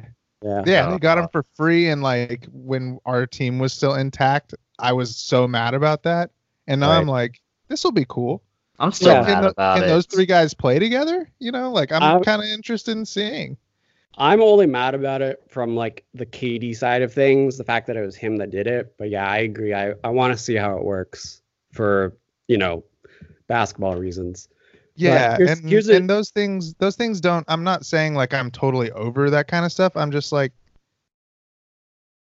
[SPEAKER 1] Yeah.
[SPEAKER 2] Yeah, they got him for free, and like when our team was still intact, I was so mad about that, and now
[SPEAKER 1] Right.
[SPEAKER 2] I'm like, this will be cool.
[SPEAKER 3] I'm still
[SPEAKER 1] Yeah.
[SPEAKER 3] mad
[SPEAKER 2] can, tho-
[SPEAKER 3] about
[SPEAKER 2] can
[SPEAKER 3] it.
[SPEAKER 2] those three guys play together? You know, like I'm
[SPEAKER 1] I'm-
[SPEAKER 2] kind of interested in seeing.
[SPEAKER 1] I'm only mad about it from like the KD side of things, the fact that it was him that did it. But yeah, I agree. I, I want to see how it works for, you know, basketball reasons.
[SPEAKER 2] Yeah,
[SPEAKER 1] here's-
[SPEAKER 2] and,
[SPEAKER 1] here's a-
[SPEAKER 2] and those things, those things don't. I'm not saying like I'm totally over that kind of stuff. I'm just like,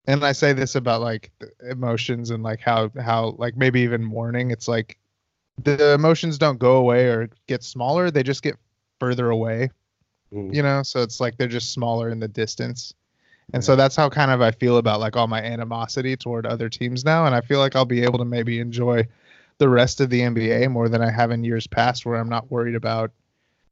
[SPEAKER 2] and I say this about like the emotions and like how how like maybe even mourning. It's like the emotions don't go away or get smaller; they just get further away.
[SPEAKER 1] Mm.
[SPEAKER 2] you know so it's like they're just smaller in the distance and so that's how kind of i feel about like all my animosity toward other teams now and i feel like i'll be able to maybe enjoy the rest of the nba more than i have in years past where i'm not worried about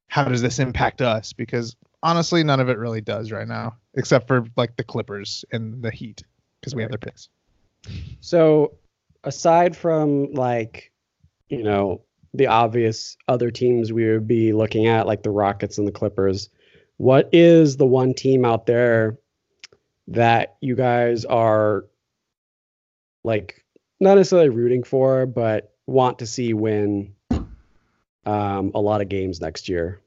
[SPEAKER 2] how does this impact us because honestly none of it really does right now except for like the clippers and the heat because we have their picks
[SPEAKER 1] So, aside from like, you know, the obvious other teams we would be looking at, like the Rockets and the Clippers, what is the one team out there that you guys are like not necessarily rooting for, but want to see win um, a lot of games next year?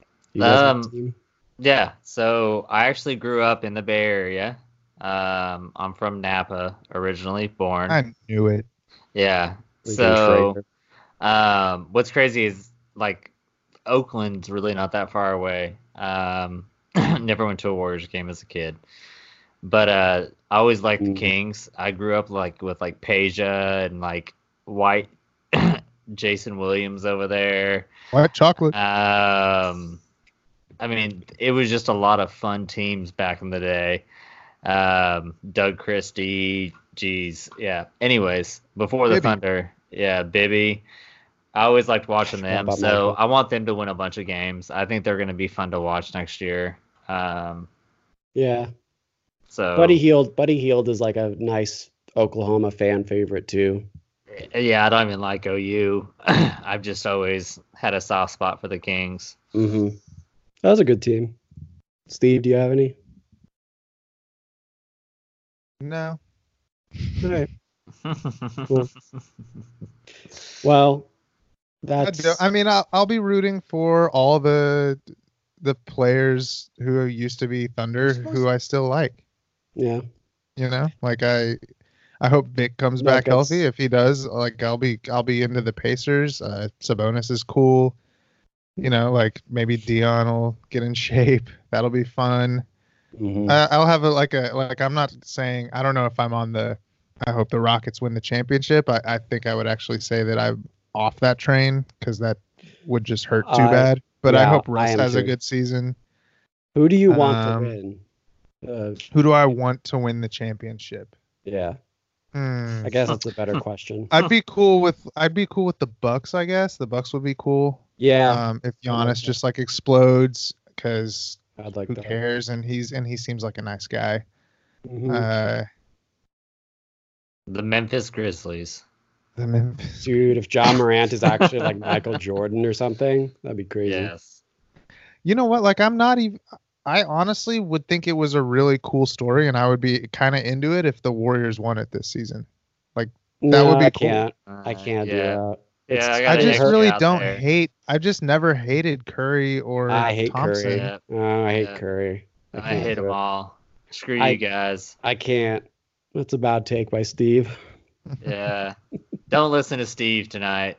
[SPEAKER 1] You guys have a
[SPEAKER 3] Um. Yeah, so I actually grew up in the Bay Area, Um, I'm from Napa originally, born.
[SPEAKER 2] I knew it.
[SPEAKER 3] Yeah. So, um, what's crazy is like Oakland's really not that far away. Um, *clears throat* never went to a Warriors game as a kid, but uh, I always liked the
[SPEAKER 1] Mm.
[SPEAKER 3] Kings. I grew up like with like Peja and like White, *clears throat* Jason Williams over there.
[SPEAKER 2] White chocolate.
[SPEAKER 3] Um, I mean, it was just a lot of fun teams back in the day. Um, Doug Christie, geez, yeah. Anyways, before the
[SPEAKER 2] Bibby.
[SPEAKER 3] Thunder, yeah, Bibby. I always liked watching them, so
[SPEAKER 1] Michael?
[SPEAKER 3] I want them to win a bunch of games. I think they're going to be fun to watch next year. Um,
[SPEAKER 1] Yeah.
[SPEAKER 3] so
[SPEAKER 1] Buddy Hield. Buddy Hield is like a nice Oklahoma fan favorite too.
[SPEAKER 3] yeah, I don't even like OU. *clears throat* I've just always had a soft spot for the Kings.
[SPEAKER 1] hmm That was a good team. Steve, do you have any?
[SPEAKER 2] No.
[SPEAKER 1] All right. *laughs* Well, that's
[SPEAKER 2] do- I mean, I'll, I'll be rooting for all the the players who used to be Thunder, who I still like.
[SPEAKER 1] yeah.
[SPEAKER 2] You know, like I, I hope Vic comes
[SPEAKER 1] Yeah,
[SPEAKER 2] back healthy. If he does, like I'll be I'll be into the Pacers. Uh, Sabonis is cool. You know, like maybe Dion will get in shape. *laughs* That'll be fun.
[SPEAKER 1] Mhm.
[SPEAKER 2] I, I'll have a like a like I'm not saying I don't know if I'm on the I hope the Rockets win the championship. I, I think I would actually say that I'm off that train because that would just hurt too
[SPEAKER 1] Uh,
[SPEAKER 2] bad. But I hope
[SPEAKER 1] I
[SPEAKER 2] Russ
[SPEAKER 1] am
[SPEAKER 2] has a good season.
[SPEAKER 1] Who do you want
[SPEAKER 2] um,
[SPEAKER 1] to win? Uh,
[SPEAKER 2] Who do I want to win the championship?
[SPEAKER 1] yeah,
[SPEAKER 2] Hmm.
[SPEAKER 1] I guess that's a better question.
[SPEAKER 2] I'd be cool with I'd be cool with the Bucks. I guess the Bucks would be cool.
[SPEAKER 1] Yeah,
[SPEAKER 2] Um, if
[SPEAKER 1] I like
[SPEAKER 2] Giannis just like explodes, because
[SPEAKER 1] I'd like
[SPEAKER 2] who
[SPEAKER 1] that.
[SPEAKER 2] cares? And he's and he seems like a nice guy.
[SPEAKER 1] Mhm.
[SPEAKER 2] Uh,
[SPEAKER 3] the Memphis Grizzlies.
[SPEAKER 2] the Memphis.
[SPEAKER 1] Dude, if Ja Morant is actually like *laughs* Michael Jordan or something, that'd be crazy.
[SPEAKER 3] Yes.
[SPEAKER 2] You know what? Like I'm not even. I honestly would think it was a really cool story, and I would be kind of into it if the Warriors won it this season. Like, that
[SPEAKER 1] no,
[SPEAKER 2] would be
[SPEAKER 1] I
[SPEAKER 2] cool.
[SPEAKER 1] can't.
[SPEAKER 3] Uh,
[SPEAKER 1] I can't
[SPEAKER 3] yeah.
[SPEAKER 1] do that.
[SPEAKER 3] Yeah, I,
[SPEAKER 2] I
[SPEAKER 3] gotta
[SPEAKER 2] just really don't
[SPEAKER 3] there.
[SPEAKER 2] hate. I've just never hated Curry or
[SPEAKER 1] I hate
[SPEAKER 2] Thompson.
[SPEAKER 1] Curry.
[SPEAKER 3] Yeah.
[SPEAKER 1] Oh, I hate
[SPEAKER 3] Yeah.
[SPEAKER 1] Curry.
[SPEAKER 3] I
[SPEAKER 1] can't
[SPEAKER 3] hate them
[SPEAKER 1] it.
[SPEAKER 3] all. Screw
[SPEAKER 1] I-
[SPEAKER 3] you guys.
[SPEAKER 1] I can't. That's a bad take by Steve.
[SPEAKER 3] Yeah. Don't listen to Steve tonight.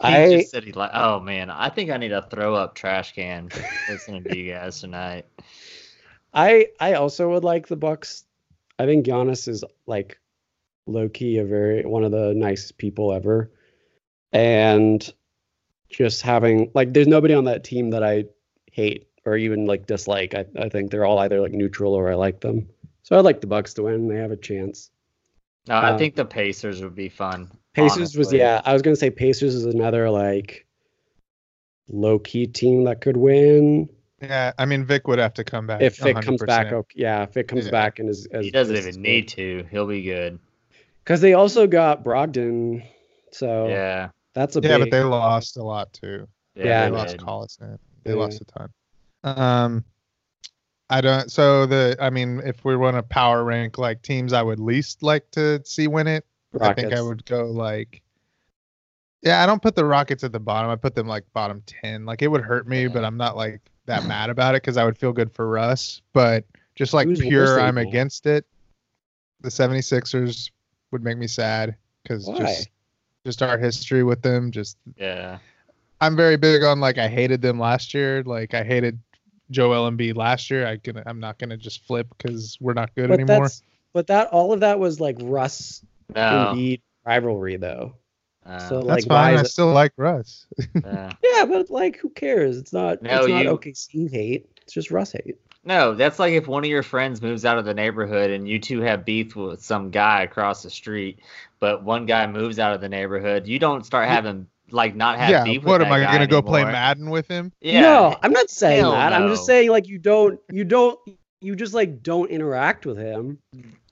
[SPEAKER 3] He
[SPEAKER 1] I
[SPEAKER 3] just said he like. Oh man, I think I need a throw up trash can listening to you guys tonight.
[SPEAKER 1] I I also would like the Bucks. I think Giannis is like low key a very one of the nicest people ever, and just having like there's nobody on that team that I hate or even like dislike. I I think they're all either like neutral or I like them. So I'd like the Bucks to win. They have a chance.
[SPEAKER 3] No, I
[SPEAKER 1] Um,
[SPEAKER 3] think the Pacers would be fun.
[SPEAKER 1] Pacers was yeah. I was gonna say Pacers is another like low key team that could win
[SPEAKER 2] Yeah, I mean Vic would have to come back
[SPEAKER 1] if Vic comes back.
[SPEAKER 2] 100%.
[SPEAKER 1] Okay, yeah, if it comes
[SPEAKER 2] Yeah.
[SPEAKER 1] back and is as
[SPEAKER 3] He doesn't
[SPEAKER 1] as
[SPEAKER 3] even need to. He'll be good.
[SPEAKER 1] Because they also got Brogdon, so
[SPEAKER 3] Yeah.
[SPEAKER 1] That's a big
[SPEAKER 2] Yeah,
[SPEAKER 1] big.
[SPEAKER 2] but they lost a lot too.
[SPEAKER 3] Yeah.
[SPEAKER 1] Yeah,
[SPEAKER 2] they
[SPEAKER 3] they
[SPEAKER 2] lost
[SPEAKER 3] did.
[SPEAKER 2] Collison. They
[SPEAKER 1] Yeah.
[SPEAKER 2] lost a ton. Um, I don't. So the, I mean, if we want to power rank like teams, I would least like to see win it. I think I would go like. Yeah, I don't put the Rockets at the bottom. I put them like bottom ten. Like it would hurt me,
[SPEAKER 3] Yeah.
[SPEAKER 2] but I'm not like that mad about it because I would feel good for Russ. But just like
[SPEAKER 1] Who's
[SPEAKER 2] pure, I'm against it. The 76ers would make me sad because just just our history with them. Just
[SPEAKER 3] Yeah.
[SPEAKER 2] I'm very big on like I hated them last year. Like I hated Joel Embiid last year. I gonna I'm not gonna just flip because we're not good
[SPEAKER 1] but
[SPEAKER 2] anymore.
[SPEAKER 1] that's but that all of that was like Russ
[SPEAKER 3] No.
[SPEAKER 1] Embiid rivalry though.
[SPEAKER 3] uh,
[SPEAKER 1] So,
[SPEAKER 2] That's
[SPEAKER 1] like, why
[SPEAKER 2] fine.
[SPEAKER 1] is
[SPEAKER 2] I
[SPEAKER 1] it-
[SPEAKER 2] still like Russ.
[SPEAKER 3] uh, *laughs*
[SPEAKER 1] Yeah, but like who cares? It's not.
[SPEAKER 3] No,
[SPEAKER 1] it's not
[SPEAKER 3] you-
[SPEAKER 1] OKC hate. It's just Russ hate.
[SPEAKER 3] no, that's like if one of your friends moves out of the neighborhood and you two have beef with some guy across the street, but one guy moves out of the neighborhood, you don't start having like not have
[SPEAKER 2] yeah.
[SPEAKER 3] beef
[SPEAKER 2] What
[SPEAKER 3] with
[SPEAKER 2] am I gonna
[SPEAKER 3] guy
[SPEAKER 2] go play. Madden with him?
[SPEAKER 3] Yeah.
[SPEAKER 1] No, I'm not saying
[SPEAKER 3] Hell
[SPEAKER 1] that. I'm just saying like you don't you don't you just like don't interact with him.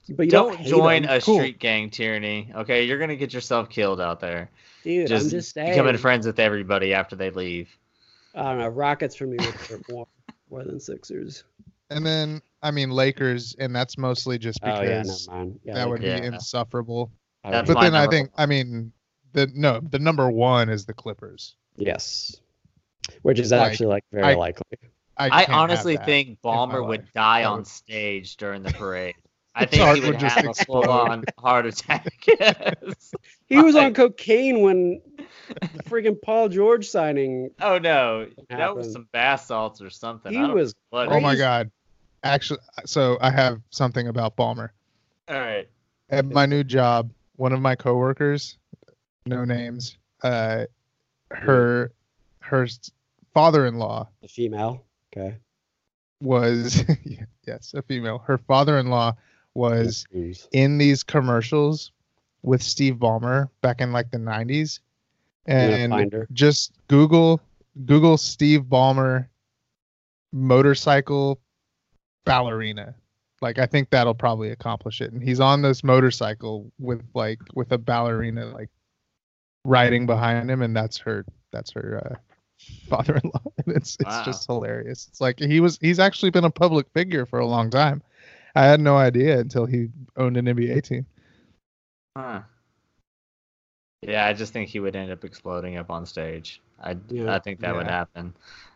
[SPEAKER 1] But you don't,
[SPEAKER 3] don't join
[SPEAKER 1] him.
[SPEAKER 3] a
[SPEAKER 2] Cool.
[SPEAKER 3] street gang tyranny. Okay, you're gonna get yourself killed out there.
[SPEAKER 1] dude.
[SPEAKER 3] just,
[SPEAKER 1] I'm just saying.
[SPEAKER 3] becoming friends with everybody after they leave.
[SPEAKER 1] I don't know. Rockets for me would hurt more more than Sixers.
[SPEAKER 2] And then I mean Lakers, and that's mostly just
[SPEAKER 1] Oh yeah, never
[SPEAKER 2] because.
[SPEAKER 1] Yeah,
[SPEAKER 2] that would
[SPEAKER 3] Yeah.
[SPEAKER 2] be insufferable.
[SPEAKER 1] I
[SPEAKER 3] That's
[SPEAKER 2] But then I
[SPEAKER 3] number
[SPEAKER 2] think I mean the no the number one is the Clippers.
[SPEAKER 1] yes, which is
[SPEAKER 2] Like,
[SPEAKER 1] actually like very
[SPEAKER 2] I-
[SPEAKER 1] likely.
[SPEAKER 3] I, I honestly think Ballmer would die on stage during the *laughs* parade. I think he would, would have a full on heart attack. *laughs*
[SPEAKER 1] he was on cocaine when the freaking Paul George signing.
[SPEAKER 3] Oh no, happened. that was some bath salts or something.
[SPEAKER 1] He was.
[SPEAKER 2] Oh my god. Actually, so I have something about Ballmer.
[SPEAKER 3] All right.
[SPEAKER 2] At my new job, one of my coworkers, no names, uh, her her father-in-law,
[SPEAKER 1] a female, okay,
[SPEAKER 2] was *laughs* yes, a female. Her father-in-law was in these commercials with Steve Ballmer back in like the 90s. And just Google Google Steve Ballmer motorcycle ballerina. Like I think that'll probably accomplish it. And he's on this motorcycle with like with a ballerina like riding behind him and that's her that's her uh *laughs* father-in-law *laughs* and it's it's wow. just hilarious it's like he was he's actually been a public figure for a long time I had no idea until he owned an NBA team.
[SPEAKER 3] Huh. Yeah, I just think he would end up exploding up on stage. I yeah, I think that yeah. would happen.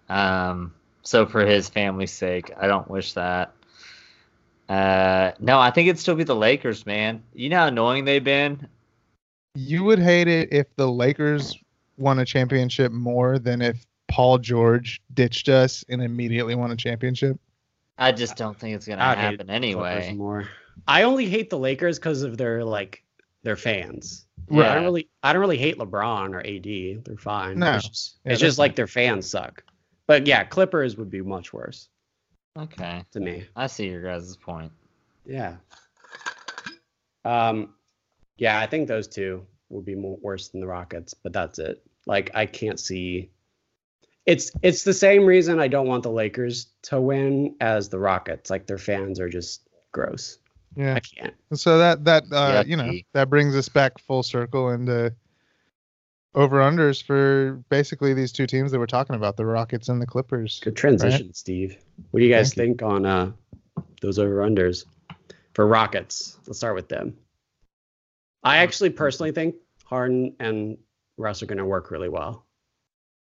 [SPEAKER 3] Um, so for his family's sake, I don't wish that. Uh, no, I think it'd still be the Lakers, man. You know how annoying they've been.
[SPEAKER 2] You would hate it if the Lakers won a championship more than if Paul George ditched us and immediately won a championship.
[SPEAKER 3] I just don't think it's gonna I happen anyway.
[SPEAKER 1] More. I only hate the Lakers because of their like their fans. Yeah. I don't really I don't really hate LeBron or AD. They're fine. No. It's just, yeah, it's just like their fans suck. But yeah, Clippers would be much worse.
[SPEAKER 3] Okay.
[SPEAKER 1] To me.
[SPEAKER 3] I see your guys' point.
[SPEAKER 1] Yeah. Um yeah, I think those two would be more worse than the Rockets, but that's it. Like I can't see it's it's the same reason I don't want the Lakers to win as the Rockets. Like their fans are just gross.
[SPEAKER 2] Yeah,
[SPEAKER 1] I can't.
[SPEAKER 2] So that that uh, you know that brings us back full circle into over unders for basically these two teams that we're talking about, the Rockets and the Clippers.
[SPEAKER 1] Good transition, right? Steve. What do you guys Thank think you. on uh those over unders for Rockets? Let's start with them. I actually personally think Harden and Russ are going to work really well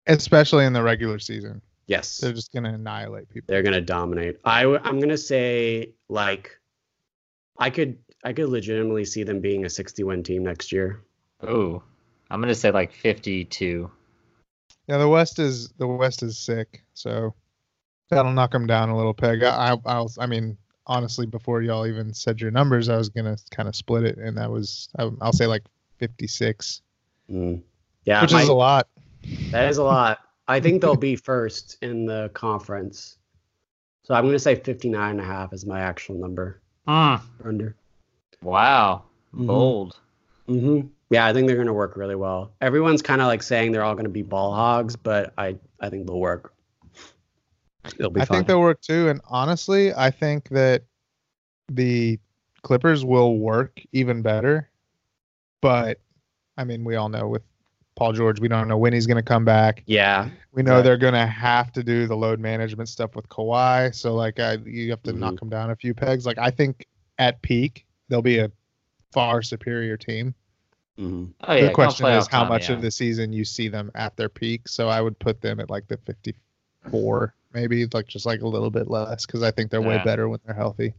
[SPEAKER 2] especially in the regular season.
[SPEAKER 1] Yes,
[SPEAKER 2] they're just gonna annihilate people.
[SPEAKER 1] They're gonna dominate. I I'm gonna say like, I could I could legitimately see them being a 60 win team next year.
[SPEAKER 3] Oh, I'm gonna say like 52.
[SPEAKER 2] Yeah, the West is the West is sick, so that'll knock them down a little peg. I I I mean honestly, before y'all even said your numbers, I was gonna kind of split it, and that was I'll say like 56.
[SPEAKER 1] Mm. Yeah,
[SPEAKER 2] which my, is a lot.
[SPEAKER 1] That is a lot. I think they'll be first in the conference. So I'm going to say 59 and a half is my actual number.
[SPEAKER 3] Mm.
[SPEAKER 1] Under.
[SPEAKER 3] Wow. Mm-hmm. Bold.
[SPEAKER 1] Mm-hmm. Yeah, I think they're going to work really well. Everyone's kind of like saying they're all going to be ball hogs, but I, I think they'll work.
[SPEAKER 2] It'll be I fun. think they'll work too. And honestly, I think that the Clippers will work even better. But I mean, we all know with Paul George. We don't know when he's going to come back.
[SPEAKER 1] Yeah.
[SPEAKER 2] We know they're going to have to do the load management stuff with Kawhi. So like, I, you have to mm-hmm. knock them down a few pegs. Like, I think at peak they'll be a far superior team.
[SPEAKER 1] Mm-hmm.
[SPEAKER 3] Oh, yeah,
[SPEAKER 2] the question is how time, much yeah. of the season you see them at their peak. So I would put them at like the 54, maybe like just like a little bit less because I think they're yeah. way better when they're healthy.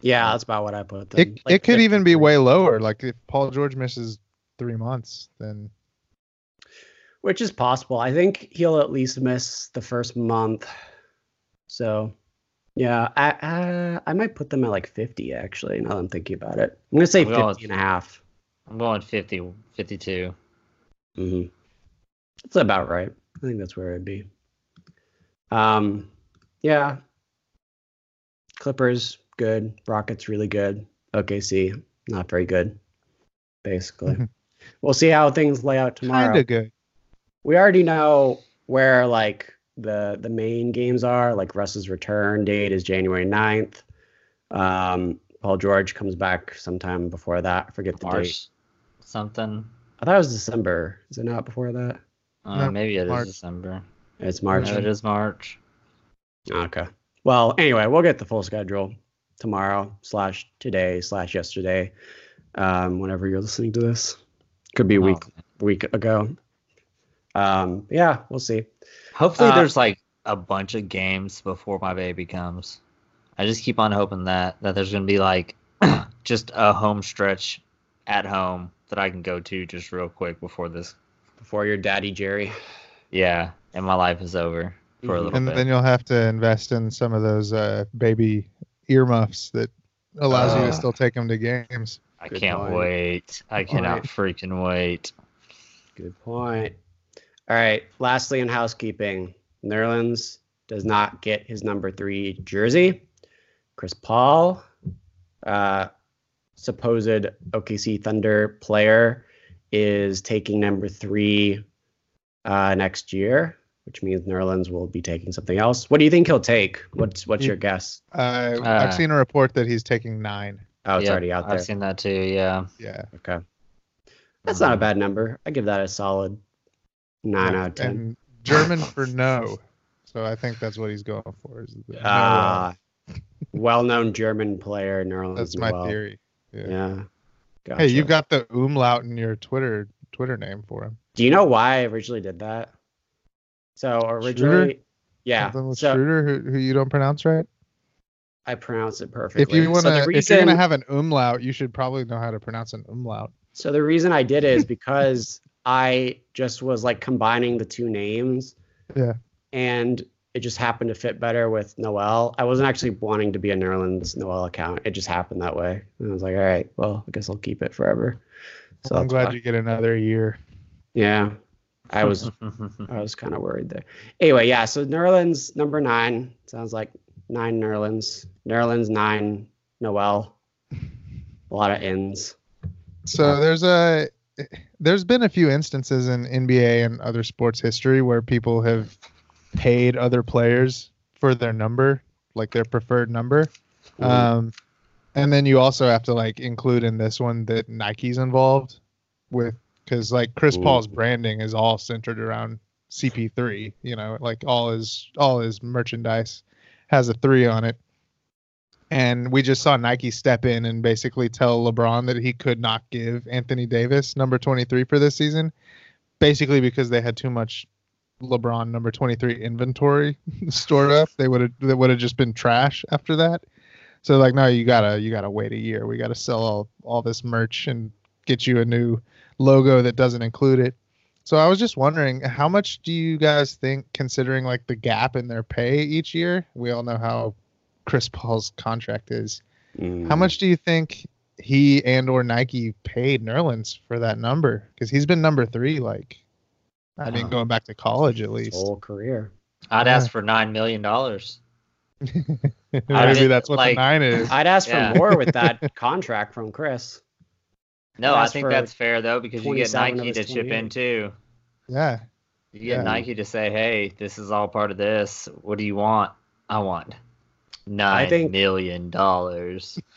[SPEAKER 1] Yeah, that's about what I put.
[SPEAKER 2] Them. It like it could even be way lower. Like if Paul George misses three months, then
[SPEAKER 1] which is possible. I think he'll at least miss the first month. So, yeah, I I, I might put them at like 50 actually. Now that I'm thinking about it, I'm gonna say I'm 50 going, and a half.
[SPEAKER 3] I'm going 50, 52.
[SPEAKER 1] Mm-hmm. That's about right. I think that's where it'd be. Um, yeah. Clippers good. Rockets really good. OKC not very good. Basically, we'll see how things lay out tomorrow.
[SPEAKER 2] Kinda good
[SPEAKER 1] we already know where like the the main games are. Like Russ's return date is January 9th. Um, Paul George comes back sometime before that. I forget the March date.
[SPEAKER 3] Something.
[SPEAKER 1] I thought it was December. Is it not before that?
[SPEAKER 3] Uh, no, maybe it March. is December.
[SPEAKER 1] It's March.
[SPEAKER 3] No, it is March.
[SPEAKER 1] Okay. Well, anyway, we'll get the full schedule tomorrow slash today slash yesterday. Um, whenever you're listening to this, could be a oh. week week ago. Um, yeah, we'll see.
[SPEAKER 3] Hopefully, uh, there's like a bunch of games before my baby comes. I just keep on hoping that that there's gonna be like *clears throat* just a home stretch at home that I can go to just real quick before this.
[SPEAKER 1] Before your daddy Jerry.
[SPEAKER 3] Yeah, and my life is over for a
[SPEAKER 1] Mhm.
[SPEAKER 3] little
[SPEAKER 2] And
[SPEAKER 3] bit.
[SPEAKER 2] then you'll have to invest in some of those uh, baby earmuffs that allows you
[SPEAKER 1] Uh.
[SPEAKER 2] to still take them to games.
[SPEAKER 3] I
[SPEAKER 1] Good
[SPEAKER 3] can't
[SPEAKER 1] point.
[SPEAKER 3] wait. I
[SPEAKER 1] Good
[SPEAKER 3] cannot
[SPEAKER 1] point.
[SPEAKER 3] freaking wait.
[SPEAKER 1] Good point. All right. Lastly, in housekeeping, Nerlens does not get his number three jersey. Chris Paul, uh, supposed OKC Thunder player, is taking number three uh, next year, which means Nerlens will be taking something else. What do you think he'll take? What's what's
[SPEAKER 2] He-
[SPEAKER 1] your guess?
[SPEAKER 2] Uh,
[SPEAKER 3] Uh.
[SPEAKER 2] I've seen a report that he's taking nine.
[SPEAKER 1] Oh, it's
[SPEAKER 3] Yep,
[SPEAKER 1] already out there.
[SPEAKER 3] I've seen that too. Yeah.
[SPEAKER 2] Yeah.
[SPEAKER 1] Okay. That's not a
[SPEAKER 3] Mhm.
[SPEAKER 1] bad number. I give that a solid nine out of ten.
[SPEAKER 2] And German for no. So I think that's what he's going for. Is the uh,
[SPEAKER 1] well-known German player, Nerlens
[SPEAKER 2] that's my
[SPEAKER 1] Noel.
[SPEAKER 2] theory. Yeah.
[SPEAKER 1] Yeah. Gotcha.
[SPEAKER 2] Hey, you've got the umlaut in your Twitter Twitter name for him.
[SPEAKER 1] Do you know why I originally did that? So originally, yeah.
[SPEAKER 2] Something with
[SPEAKER 1] So
[SPEAKER 2] Schroeder, who, who you don't pronounce right.
[SPEAKER 1] I pronounce it perfectly.
[SPEAKER 2] If you want
[SPEAKER 1] so
[SPEAKER 2] to, if you're gonna have an umlaut, you should probably know how to pronounce an umlaut.
[SPEAKER 1] so the reason I did it is *laughs* because I just was like combining the two names.
[SPEAKER 2] Yeah.
[SPEAKER 1] And it just happened to fit better with Noel. I wasn't actually wanting to be a Nerlens Noel account. It just happened that way. And I was like, all right, well, I guess I'll keep it forever. So
[SPEAKER 2] I'm glad
[SPEAKER 1] why.
[SPEAKER 2] you get another year.
[SPEAKER 1] Yeah. I was *laughs* I was kind of worried there. Anyway, yeah. So Nerlens number nine sounds like nine Nerlens. Nerlens nine Noel. A lot of ends.
[SPEAKER 2] So there's a there's been a few instances in NBA and other sports history where people have paid other players for their number, like their preferred number.
[SPEAKER 1] Mm.
[SPEAKER 2] Um, and then you also have to like include in this one that Nike's involved with because like Chris
[SPEAKER 1] Ooh.
[SPEAKER 2] Paul's branding is all centered around CP3. You know, like all his all his merchandise has a three on it. And we just saw Nike step in and basically tell LeBron that he could not give Anthony Davis number 23 for this season, basically because they had too much LeBron number 23 inventory *laughs* stored up. They would have they would have just been trash after that. So like no, you gotta you gotta wait a year. We gotta sell all all this merch and get you a new logo that doesn't include it. So I was just wondering, how much do you guys think, considering like the gap in their pay each year? We all know how Chris Paul's contract is.
[SPEAKER 1] Mm.
[SPEAKER 2] How much do you think he and or Nike paid Nerlens for that number? Because he's been number three, like I mean,
[SPEAKER 3] Uh,
[SPEAKER 2] going back to college at least.
[SPEAKER 1] whole career?
[SPEAKER 3] I'd
[SPEAKER 2] Yeah.
[SPEAKER 3] ask for nine million dollars. *laughs*
[SPEAKER 2] Maybe
[SPEAKER 3] did-
[SPEAKER 2] that's what
[SPEAKER 3] like-
[SPEAKER 2] the nine is.
[SPEAKER 1] I'd ask
[SPEAKER 3] Yeah.
[SPEAKER 1] for more with *laughs* that contract from Chris.
[SPEAKER 3] No,
[SPEAKER 1] I'd
[SPEAKER 3] I
[SPEAKER 1] ask
[SPEAKER 3] think that's fair though because you get Nike to chip in too.
[SPEAKER 2] Yeah.
[SPEAKER 3] You get
[SPEAKER 2] Yeah.
[SPEAKER 3] Nike to say, "Hey, this is all part of this. What do you want? I want nine
[SPEAKER 1] think-
[SPEAKER 3] million dollars." *laughs*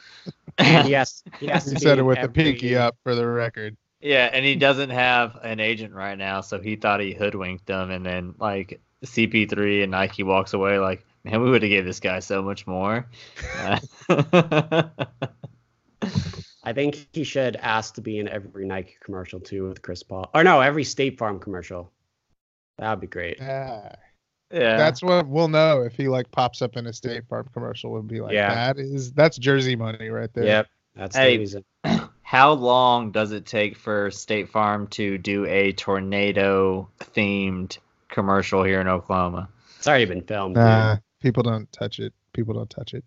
[SPEAKER 1] And yes, he has to
[SPEAKER 2] He
[SPEAKER 1] be
[SPEAKER 2] said it with the
[SPEAKER 1] every-
[SPEAKER 2] pinky up for the record.
[SPEAKER 3] yeah, and he doesn't have an agent right now, so he thought he hoodwinked them, and then like CP3 and Nike walks away like, "Man, we would have gave this guy so much more." *laughs*
[SPEAKER 1] I think he should ask to be in every Nike commercial too with Chris Paul. Or no, every State Farm commercial. That would be great.
[SPEAKER 2] Yeah.
[SPEAKER 3] Yeah,
[SPEAKER 2] That's what we'll know if he like pops up in a State Farm commercial and be like,
[SPEAKER 1] Yeah.
[SPEAKER 2] that is that's Jersey money right there.
[SPEAKER 1] Yep. That's
[SPEAKER 3] Hey,
[SPEAKER 1] the reason. *clears throat*
[SPEAKER 3] How long does it take for State Farm to do a tornado themed commercial here in Oklahoma?
[SPEAKER 1] It's already been filmed. dude.
[SPEAKER 2] Nah, people don't touch it. People don't touch it.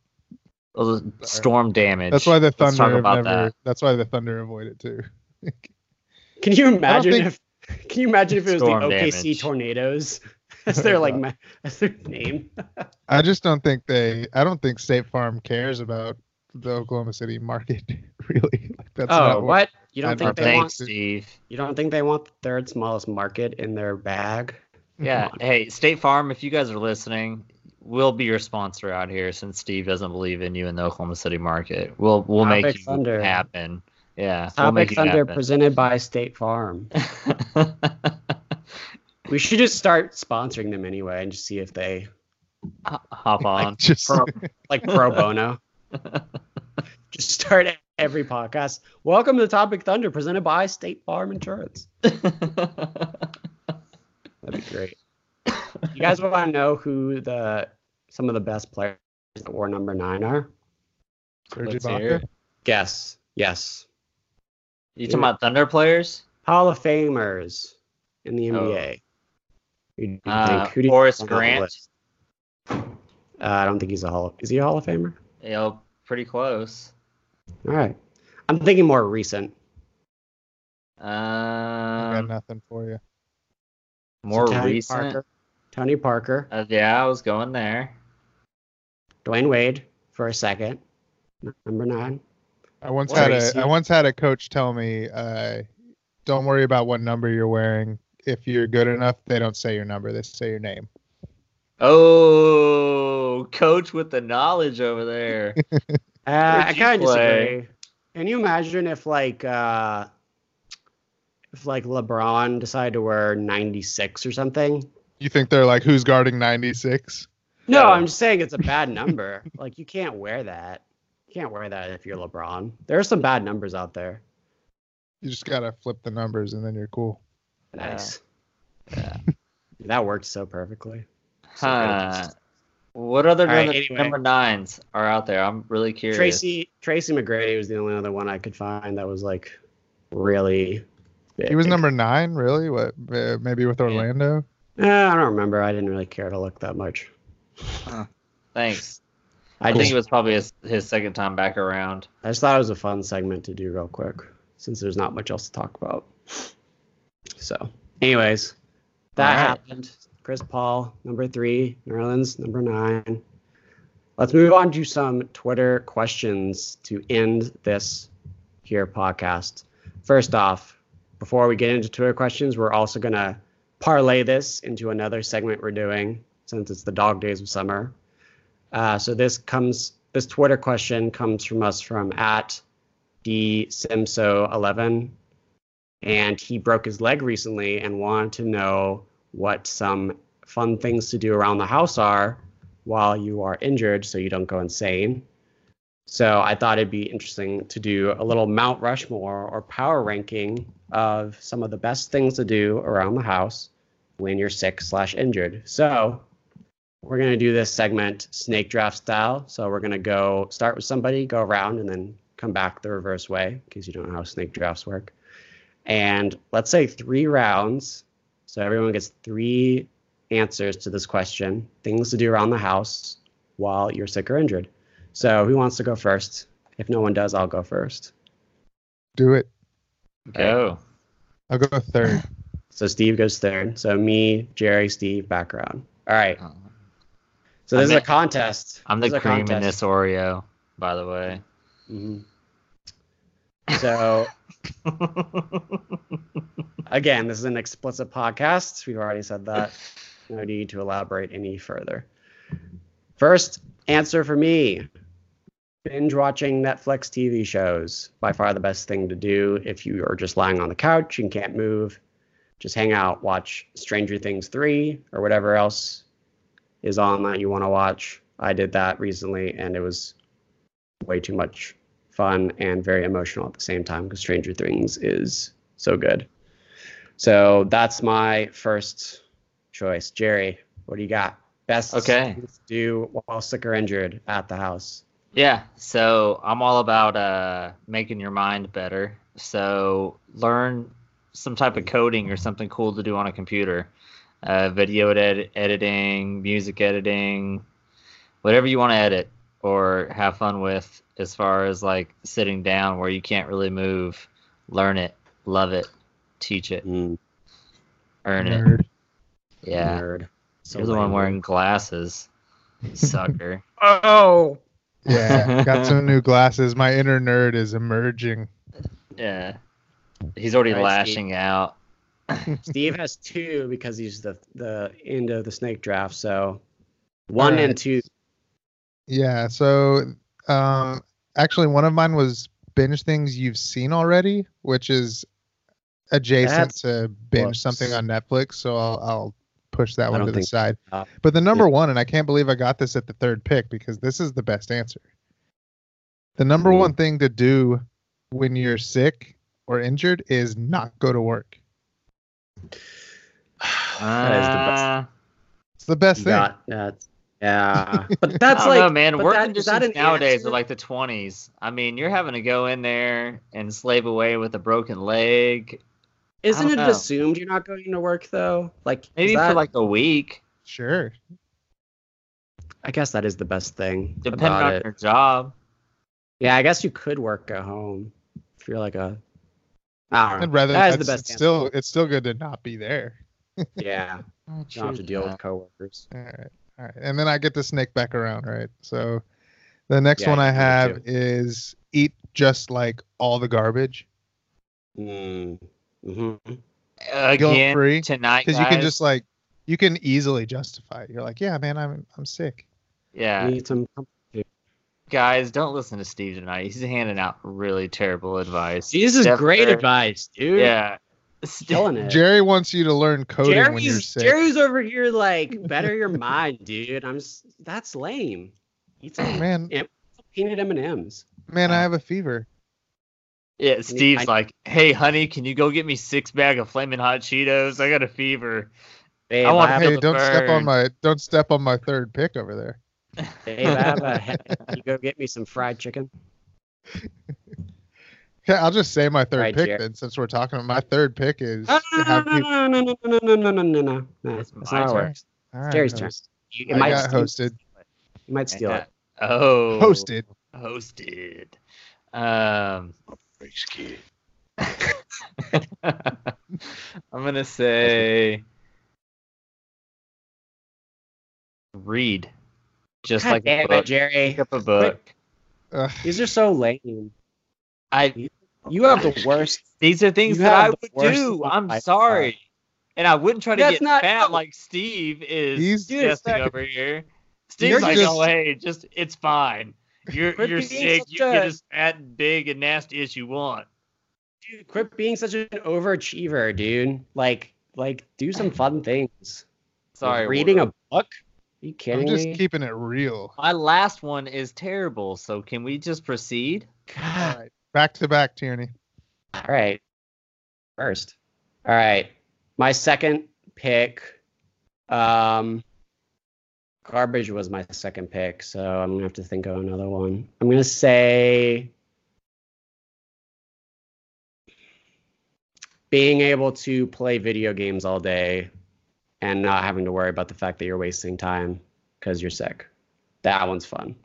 [SPEAKER 3] Storm damage.
[SPEAKER 2] That's why the
[SPEAKER 3] Let's talk
[SPEAKER 2] Thunder
[SPEAKER 3] about
[SPEAKER 2] never.
[SPEAKER 3] that.
[SPEAKER 2] That's why the Thunder avoid it too. *laughs*
[SPEAKER 1] Can you imagine
[SPEAKER 2] think-
[SPEAKER 1] if can you imagine if it was
[SPEAKER 3] Storm
[SPEAKER 1] the OKC
[SPEAKER 3] damage.
[SPEAKER 1] Tornadoes *laughs* as their like *laughs* ma- *laughs* as their name?
[SPEAKER 2] I just don't think they. I don't think State Farm cares about the Oklahoma City market really. Like that's
[SPEAKER 1] oh,
[SPEAKER 2] not
[SPEAKER 1] what? You don't think they
[SPEAKER 3] Thanks,
[SPEAKER 1] want
[SPEAKER 3] Steve.
[SPEAKER 1] you don't think they want the third smallest market in their bag?
[SPEAKER 3] Yeah. Hey, State Farm, if you guys are listening, we'll be your sponsor out here since Steve doesn't believe in you in the Oklahoma City market. We'll we'll make
[SPEAKER 1] Topic
[SPEAKER 3] you
[SPEAKER 1] Thunder.
[SPEAKER 3] happen. Yeah. we'll
[SPEAKER 1] Topic
[SPEAKER 3] make
[SPEAKER 1] Thunder presented by State Farm. We should just start sponsoring them anyway and just see if they
[SPEAKER 3] Hop *laughs* on.
[SPEAKER 2] just
[SPEAKER 1] pro, *laughs* like pro bono. *laughs* just start every podcast. Welcome to Topic Thunder presented by State Farm Insurance. That'd be great. you guys want to know who the some of the best players that wore number nine are?
[SPEAKER 2] Serge
[SPEAKER 3] Let's
[SPEAKER 2] Ibaka?
[SPEAKER 3] hear.
[SPEAKER 1] Guess. Yes.
[SPEAKER 3] You talking about Thunder players?
[SPEAKER 1] Hall of Famers in the
[SPEAKER 3] Oh.
[SPEAKER 1] NBA. Who do you
[SPEAKER 3] Uh,
[SPEAKER 1] think? Who do
[SPEAKER 3] Horace
[SPEAKER 1] think on the
[SPEAKER 3] Grant.
[SPEAKER 1] Uh, I don't think he's a Hall of. Is he a Hall of Famer?
[SPEAKER 3] You know, pretty close.
[SPEAKER 1] All right. I'm thinking more recent.
[SPEAKER 2] I got nothing for you.
[SPEAKER 3] more
[SPEAKER 1] So Tony
[SPEAKER 3] recent.
[SPEAKER 1] Parker. Tony Parker.
[SPEAKER 3] Uh, yeah, I was going there.
[SPEAKER 1] Dwyane Wade for a second. Number nine.
[SPEAKER 2] I once
[SPEAKER 3] What?
[SPEAKER 2] had
[SPEAKER 1] Tracy?
[SPEAKER 2] a I once had a coach tell me, uh, "Don't worry about what number you're wearing. If you're good enough, they don't say your number; they say your name."
[SPEAKER 3] Oh, coach with the knowledge over there. *laughs*
[SPEAKER 1] Uh, I kind of disagree. Can you imagine if like uh, if like LeBron decided to wear 96 or something?
[SPEAKER 2] You think they're like, "Who's guarding 96?"
[SPEAKER 1] No, I'm just saying it's a bad number. *laughs* like you can't wear that. You can't wear that if you're LeBron. There are some bad numbers out there.
[SPEAKER 2] You just gotta flip the numbers, and then you're cool.
[SPEAKER 3] Yeah.
[SPEAKER 1] Nice.
[SPEAKER 3] Yeah.
[SPEAKER 1] That worked so perfectly. So
[SPEAKER 3] Huh.
[SPEAKER 1] good.
[SPEAKER 3] What other
[SPEAKER 1] All right,
[SPEAKER 3] number,
[SPEAKER 1] anyway.
[SPEAKER 3] number nines are out there? I'm really curious.
[SPEAKER 1] Tracy Tracy McGrady was the only other one I could find that was like really. Big.
[SPEAKER 2] He was number nine, really? What? Uh, maybe with Orlando?
[SPEAKER 1] Eh, I don't remember. I didn't really care to look that much.
[SPEAKER 3] Thanks.
[SPEAKER 1] I
[SPEAKER 3] I
[SPEAKER 1] just,
[SPEAKER 3] think it was probably his, his second time back around.
[SPEAKER 1] I just thought it was a fun segment to do real quick since there's not much else to talk about. So, anyways, that
[SPEAKER 3] right.
[SPEAKER 1] happened. Chris Paul, number three. Nerlens, number nine. Let's move on to some Twitter questions to end this here podcast. First off, before we get into Twitter questions, we're also going to parlay this into another segment we're doing since it's the dog days of summer. Uh, so this comes, this Twitter question comes from us from at dsimso11, and he broke his leg recently and wanted to know what some fun things to do around the house are while you are injured, so you don't go insane. So I thought it'd be interesting to do a little Mount Rushmore or power ranking of some of the best things to do around the house when you're sick slash injured. So we're gonna do this segment snake draft style. So we're gonna go start with somebody, go around, and then come back the reverse way, in case you don't know how snake drafts work. And let's say three rounds. So everyone gets three answers to this question, things to do around the house while you're sick or injured. So who wants to go first? If no one does, I'll go first.
[SPEAKER 2] Do it.
[SPEAKER 3] Go.
[SPEAKER 2] I'll go third. *sighs*
[SPEAKER 1] So Steve goes third. So me, Jerry, Steve, background. All right. So
[SPEAKER 3] I'm
[SPEAKER 1] this is
[SPEAKER 3] the-
[SPEAKER 1] a contest.
[SPEAKER 3] I'm
[SPEAKER 1] This
[SPEAKER 3] the
[SPEAKER 1] is a
[SPEAKER 3] cream in this Oreo, by the way.
[SPEAKER 1] Mhm. So again, this is an explicit podcast. We've already said that. No need to elaborate any further. First answer for me binge watching Netflix TV shows. By far the best thing to do if you are just lying on the couch and can't move. Just hang out, watch Stranger Things 3 or whatever else is on that you want to watch. I did that recently and it was way too much fun and very emotional at the same time because Stranger Things is so good. So that's my first choice. Jerry, what do you got? Best
[SPEAKER 3] Okay.
[SPEAKER 1] things to do while sick or injured at the house.
[SPEAKER 3] Yeah, so I'm all about uh, making your mind better. So learn some type of coding or something cool to do on a computer. Uh, video edit- editing, music editing, whatever you want to edit or have fun with as far as like sitting down where you can't really move. Learn it, love it, teach it,
[SPEAKER 1] Mm,
[SPEAKER 3] earn it. Yeah.
[SPEAKER 1] Nerd. So
[SPEAKER 3] You're the one wearing glasses, sucker. *laughs*
[SPEAKER 1] Oh.
[SPEAKER 2] Yeah, got some new glasses. My inner nerd is emerging.
[SPEAKER 3] yeah. He's already
[SPEAKER 1] All right, Steve.
[SPEAKER 3] lashing out. *laughs*
[SPEAKER 1] Steve has two because he's the the end of the snake draft. So one
[SPEAKER 2] All right.
[SPEAKER 1] and two.
[SPEAKER 2] Yeah, so um actually one of mine was binge things you've seen already, which is adjacent
[SPEAKER 1] That's
[SPEAKER 2] to binge
[SPEAKER 1] close.
[SPEAKER 2] something on Netflix, so I'll I'll push that
[SPEAKER 1] I
[SPEAKER 2] one to the
[SPEAKER 1] think-
[SPEAKER 2] side.
[SPEAKER 1] uh,
[SPEAKER 2] But the number one, and I can't believe I got this at the third pick because this is the best answer. The number
[SPEAKER 1] Mhm.
[SPEAKER 2] one thing to do when you're sick or injured is not go to work.
[SPEAKER 1] That is the best.
[SPEAKER 3] Uh,
[SPEAKER 2] the best
[SPEAKER 1] You
[SPEAKER 2] thing.
[SPEAKER 1] got that. Yeah, *laughs* but
[SPEAKER 3] I
[SPEAKER 1] that's
[SPEAKER 3] don't
[SPEAKER 1] like
[SPEAKER 3] know, man.
[SPEAKER 1] but
[SPEAKER 3] Work
[SPEAKER 1] that
[SPEAKER 3] conditions
[SPEAKER 1] an
[SPEAKER 3] nowadays
[SPEAKER 1] answer?
[SPEAKER 3] are like the 20s. I mean, you're having to go in there and slave away with a broken leg.
[SPEAKER 1] Isn't it
[SPEAKER 3] know.
[SPEAKER 1] assumed you're not going to work though? Like is
[SPEAKER 3] Maybe for like a week,
[SPEAKER 2] Sure.
[SPEAKER 1] I guess that is the best thing
[SPEAKER 3] depending
[SPEAKER 1] about
[SPEAKER 3] on
[SPEAKER 1] it.
[SPEAKER 3] your job.
[SPEAKER 1] Yeah, I guess you could work at home if you're like a. I don't know.
[SPEAKER 2] I'd rather
[SPEAKER 1] that is the best.
[SPEAKER 2] it's still it's still good to not be there.
[SPEAKER 1] Yeah, *laughs* you don't have to deal with coworkers.
[SPEAKER 2] All right. All right. And then I get to snake back around, right? So the next
[SPEAKER 1] Yeah,
[SPEAKER 2] one I have is eat just like all the garbage.
[SPEAKER 1] Mm. hmm
[SPEAKER 3] Again,
[SPEAKER 2] free,
[SPEAKER 3] tonight,
[SPEAKER 2] Because you can just like you can easily justify it. You're like, yeah, man, I'm I'm sick.
[SPEAKER 3] yeah,
[SPEAKER 1] Need some.
[SPEAKER 3] guys, don't listen to Steve tonight. He's handing out really terrible advice.
[SPEAKER 1] This is
[SPEAKER 3] Steph
[SPEAKER 1] great
[SPEAKER 3] Curry-
[SPEAKER 1] advice, dude.
[SPEAKER 3] Yeah,
[SPEAKER 1] killing it.
[SPEAKER 2] Jerry wants you to learn coding when you're
[SPEAKER 1] Jerry's
[SPEAKER 2] sick.
[SPEAKER 1] Jerry's over here like *laughs* better your mind, dude. I'm s that's lame. Eat *clears throat* some
[SPEAKER 2] Man,
[SPEAKER 1] peanut M and M's.
[SPEAKER 2] man, I uh, have a fever.
[SPEAKER 3] Yeah, Steve's
[SPEAKER 1] I-
[SPEAKER 3] like, "Hey, honey, can you go get me six bag of flaming hot Cheetos? I got a fever."
[SPEAKER 1] Babe,
[SPEAKER 3] I want
[SPEAKER 1] I have,
[SPEAKER 2] Hey, don't step on my don't step on my third pick over there.
[SPEAKER 1] Hey, I have a. *laughs* You go get me some fried chicken. *laughs*
[SPEAKER 2] Okay, I'll just say my third
[SPEAKER 1] Right,
[SPEAKER 2] pick
[SPEAKER 1] Jer-
[SPEAKER 2] then, since we're talking. about My third pick is
[SPEAKER 1] No, no, no,
[SPEAKER 2] people-
[SPEAKER 1] no, no, no, no, no, no, no, no, no, no.
[SPEAKER 3] It's
[SPEAKER 1] That's
[SPEAKER 3] my
[SPEAKER 1] not how it
[SPEAKER 3] turn.
[SPEAKER 1] works.
[SPEAKER 2] All right,
[SPEAKER 1] Jerry's turn. You, it
[SPEAKER 2] I
[SPEAKER 1] might
[SPEAKER 2] got
[SPEAKER 1] steal,
[SPEAKER 2] hosted.
[SPEAKER 1] you might steal it.
[SPEAKER 3] Oh,
[SPEAKER 2] Hosted.
[SPEAKER 3] hosted. Um, I'm gonna say read, just
[SPEAKER 1] God
[SPEAKER 3] like a
[SPEAKER 1] damn it. Jerry.
[SPEAKER 3] Pick up a book.
[SPEAKER 2] Ugh.
[SPEAKER 1] These are so lame.
[SPEAKER 3] I.
[SPEAKER 1] You have the worst.
[SPEAKER 3] These are things that I would do. I'm
[SPEAKER 1] by
[SPEAKER 3] sorry, and I wouldn't try to
[SPEAKER 1] That's
[SPEAKER 3] get
[SPEAKER 1] not-
[SPEAKER 3] fat
[SPEAKER 1] no.
[SPEAKER 3] like Steve is
[SPEAKER 2] He's-
[SPEAKER 3] suggesting
[SPEAKER 1] that-
[SPEAKER 3] over here.
[SPEAKER 1] You're
[SPEAKER 3] Steve's like,
[SPEAKER 2] just-
[SPEAKER 3] oh hey, just it's fine. You're you're sick. You
[SPEAKER 1] a-
[SPEAKER 3] get as fat and big and nasty as you want.
[SPEAKER 1] Dude, quit being such an overachiever, dude. Like, like, do some fun things.
[SPEAKER 3] Sorry,
[SPEAKER 1] reading
[SPEAKER 3] Ward.
[SPEAKER 1] a book. Are you kidding
[SPEAKER 2] I'm just
[SPEAKER 1] me?
[SPEAKER 2] keeping it real.
[SPEAKER 3] My last one is terrible, so can we just proceed?
[SPEAKER 1] God.
[SPEAKER 2] Back to back, Tierney.
[SPEAKER 1] All right. First. All right. My second pick. Um garbage was my second pick, so I'm gonna have to think of another one. I'm gonna say being able to play video games all day and not having to worry about the fact that you're wasting time because you're sick. That one's fun.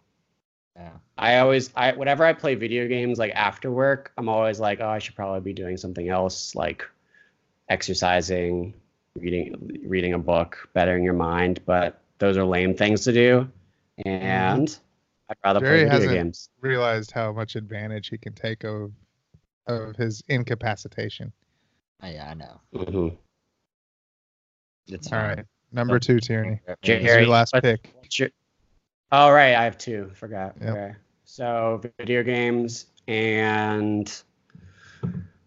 [SPEAKER 3] Yeah.
[SPEAKER 1] I always I whenever I play video games like after work, I'm always like, oh, I should probably be doing something else like exercising, reading reading a book, bettering your mind, but those are lame things to do. And I'd rather
[SPEAKER 2] Jerry
[SPEAKER 1] play video
[SPEAKER 2] hasn't-
[SPEAKER 1] games.
[SPEAKER 2] Realized how much advantage he can take of of his incapacitation.
[SPEAKER 3] Oh, yeah, I know.
[SPEAKER 1] Mm-hmm.
[SPEAKER 3] It's
[SPEAKER 2] All
[SPEAKER 3] fine.
[SPEAKER 2] right, number two, Tierney.
[SPEAKER 1] Jerry,
[SPEAKER 2] This is your last
[SPEAKER 1] what-
[SPEAKER 2] pick.
[SPEAKER 1] What's your... Oh right, I have two. Forgot.
[SPEAKER 2] Yep.
[SPEAKER 1] Okay. So video games and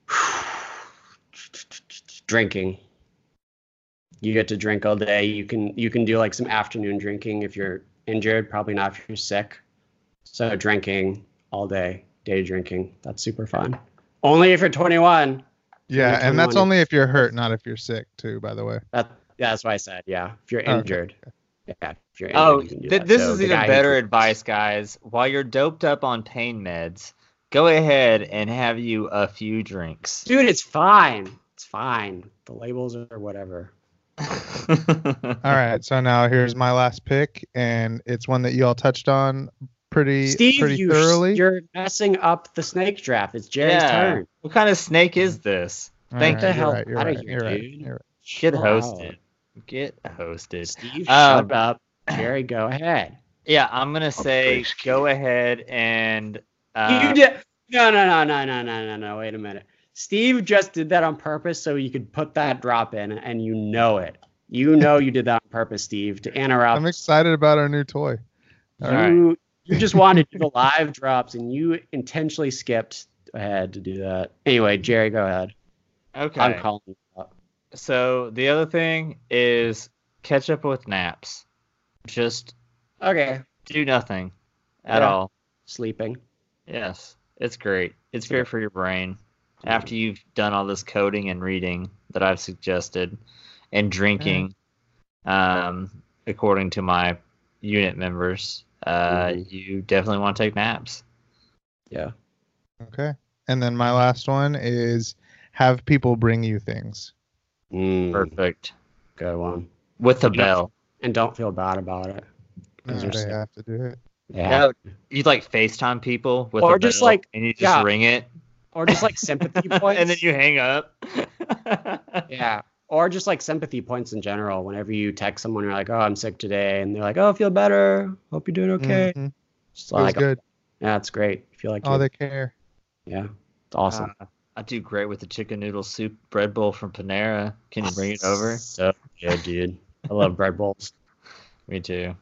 [SPEAKER 1] *sighs* drinking. You get to drink all day. You can you can do like some afternoon drinking if you're injured, probably not if you're sick. So drinking all day, day drinking. That's super fun. Only if you're 21.
[SPEAKER 2] Yeah,
[SPEAKER 1] Only
[SPEAKER 2] and that's only if you're hurt, not if you're sick, too. By the way.
[SPEAKER 1] That yeah, that's what I said. Yeah, if you're
[SPEAKER 2] Okay.
[SPEAKER 1] Injured. Yeah, you're
[SPEAKER 3] Oh,
[SPEAKER 1] you can do
[SPEAKER 3] th- this
[SPEAKER 1] So
[SPEAKER 3] is even
[SPEAKER 1] guy who
[SPEAKER 3] better advice, guys. While you're doped up on pain meds, go ahead and have you a few drinks.
[SPEAKER 1] Dude, it's fine. It's fine. The labels are whatever. *laughs*
[SPEAKER 2] All right, so now here's my last pick, and it's one that you all touched on pretty
[SPEAKER 1] Steve,
[SPEAKER 2] pretty
[SPEAKER 1] you,
[SPEAKER 2] thoroughly.
[SPEAKER 1] you're messing up the snake draft. It's Jerry's
[SPEAKER 3] Yeah.
[SPEAKER 1] turn.
[SPEAKER 3] What kind of snake is this?
[SPEAKER 2] All
[SPEAKER 3] Thank
[SPEAKER 2] right,
[SPEAKER 1] the hell
[SPEAKER 2] right, you're right,
[SPEAKER 1] here,
[SPEAKER 2] you're right,
[SPEAKER 1] dude.
[SPEAKER 2] you're right.
[SPEAKER 3] Get
[SPEAKER 1] Wow.
[SPEAKER 3] Hosted. Get hosted.
[SPEAKER 1] Steve,
[SPEAKER 3] Um,
[SPEAKER 1] shut up. *clears throat* Jerry, go ahead.
[SPEAKER 3] Yeah, I'm gonna say go ahead and uh,
[SPEAKER 1] you did. No, no, no, no, no, no, no, no. Wait a minute. Steve just did that on purpose so you could put that drop in, and you know it. You know you did that on purpose, Steve, to interrupt.
[SPEAKER 2] I'm excited about our new toy. All right.
[SPEAKER 1] you, you just wanted to do the live drops, and you intentionally skipped ahead to do that. Anyway, Jerry, go ahead.
[SPEAKER 3] okay.
[SPEAKER 1] I'm calling you up.
[SPEAKER 3] So the other thing is catch up with naps. Just
[SPEAKER 1] Okay.
[SPEAKER 3] do nothing at
[SPEAKER 1] Yeah.
[SPEAKER 3] all.
[SPEAKER 1] Sleeping.
[SPEAKER 3] Yes, it's great. It's great for your brain after you've done all this coding and reading that I've suggested and drinking. Um, according to my unit members, uh,
[SPEAKER 1] Mhm.
[SPEAKER 3] you definitely want to take naps.
[SPEAKER 1] Yeah.
[SPEAKER 2] Okay. And then my last one is have people bring you things.
[SPEAKER 1] Mm,
[SPEAKER 3] Perfect.
[SPEAKER 1] good one.
[SPEAKER 3] With the
[SPEAKER 1] Yeah.
[SPEAKER 3] bell.
[SPEAKER 1] And don't feel bad about it. Those
[SPEAKER 2] Uh, they
[SPEAKER 1] sick.
[SPEAKER 2] have to do it.
[SPEAKER 1] Yeah.
[SPEAKER 3] You like FaceTime people with
[SPEAKER 1] Or
[SPEAKER 3] a
[SPEAKER 1] just,
[SPEAKER 3] bell,
[SPEAKER 1] like-
[SPEAKER 3] and you just
[SPEAKER 1] yeah.
[SPEAKER 3] ring it
[SPEAKER 1] Or just like sympathy *laughs* points.
[SPEAKER 3] and then you hang up. *laughs*
[SPEAKER 1] Yeah. Or just like sympathy points in general. Whenever you text someone, you're like, "Oh, I'm sick today," and they're like, "Oh, feel better. Hope you're doing okay."
[SPEAKER 2] Mhm.
[SPEAKER 1] Just
[SPEAKER 2] It
[SPEAKER 1] like,
[SPEAKER 2] good.
[SPEAKER 1] yeah, it's great. I feel like,
[SPEAKER 2] Oh,
[SPEAKER 1] you're-
[SPEAKER 2] they care.
[SPEAKER 1] yeah, it's awesome.
[SPEAKER 3] Uh, I do great with the chicken noodle soup bread bowl from Panera. Can you bring it over? *laughs*
[SPEAKER 1] So good, dude. I love bread bowls. *laughs*
[SPEAKER 3] Me too.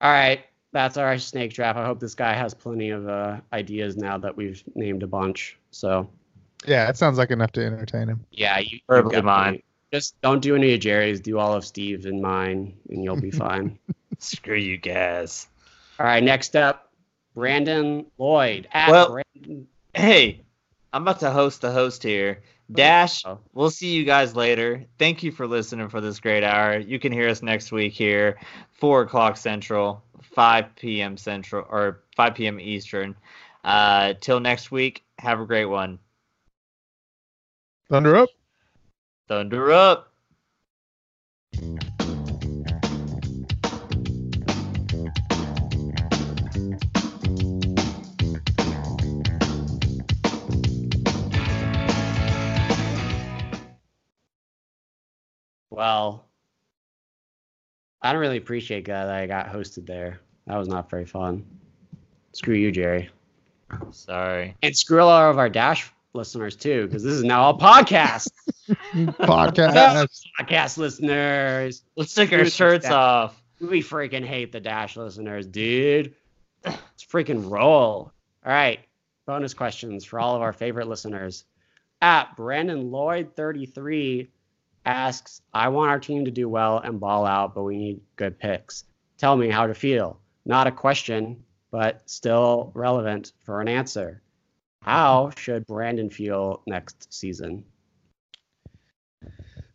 [SPEAKER 1] All right, that's our snake draft. I hope this guy has plenty of uh, ideas now that we've named a bunch. So
[SPEAKER 2] Yeah, it sounds like enough to entertain him.
[SPEAKER 1] yeah, you, you've
[SPEAKER 3] Verbally
[SPEAKER 1] got
[SPEAKER 3] mine.
[SPEAKER 1] plenty. Just don't do any of Jerry's. Do all of Steve's and mine, and you'll be *laughs* fine.
[SPEAKER 3] Screw you guys.
[SPEAKER 1] all right, next up, Brandon Lloyd. At
[SPEAKER 3] Well-
[SPEAKER 1] Brandon.
[SPEAKER 3] Hey, I'm about to host the host here. Dash,
[SPEAKER 1] Oh.
[SPEAKER 3] we'll see you guys later. Thank you for listening for this great hour. You can hear us next week here, 4 o'clock Central, 5 p.m. Central, or 5 p.m. Eastern. Uh, till next week, have a great one.
[SPEAKER 2] Thunder up.
[SPEAKER 3] Thunder up.
[SPEAKER 1] Well, I don't really appreciate that I got hosted there. That was not very fun. Screw you, Jerry.
[SPEAKER 3] Sorry.
[SPEAKER 1] And screw all of our Dash listeners too, because this is now a *laughs* podcast.
[SPEAKER 2] Podcast.
[SPEAKER 1] podcast listeners.
[SPEAKER 3] Let's take our shirts
[SPEAKER 1] that.
[SPEAKER 3] off.
[SPEAKER 1] We freaking hate the Dash listeners, dude. Let's freaking roll. All right. Bonus questions for all of our favorite listeners. At Brandon Lloyd 33 asks, I want our team to do well and ball out, but we need good picks. Tell me how to feel. Not a question, but still relevant for an answer. How should Brandon feel next season?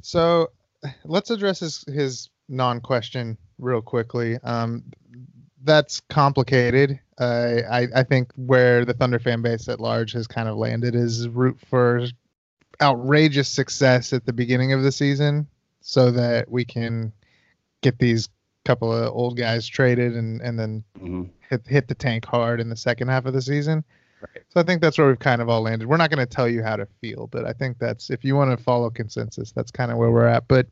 [SPEAKER 2] So let's address his, his non question real quickly. Um, that's complicated. Uh, I, I think where the Thunder fan base at large has kind of landed is root for outrageous success at the beginning of the season so that we can get these couple of old guys traded and, and then mm-hmm. hit, hit the tank hard in the second half of the season.
[SPEAKER 1] Right.
[SPEAKER 2] So I think that's where we've kind of all landed. We're not going to tell you how to feel, but I think that's if you want to follow consensus, that's kind of where we're at. But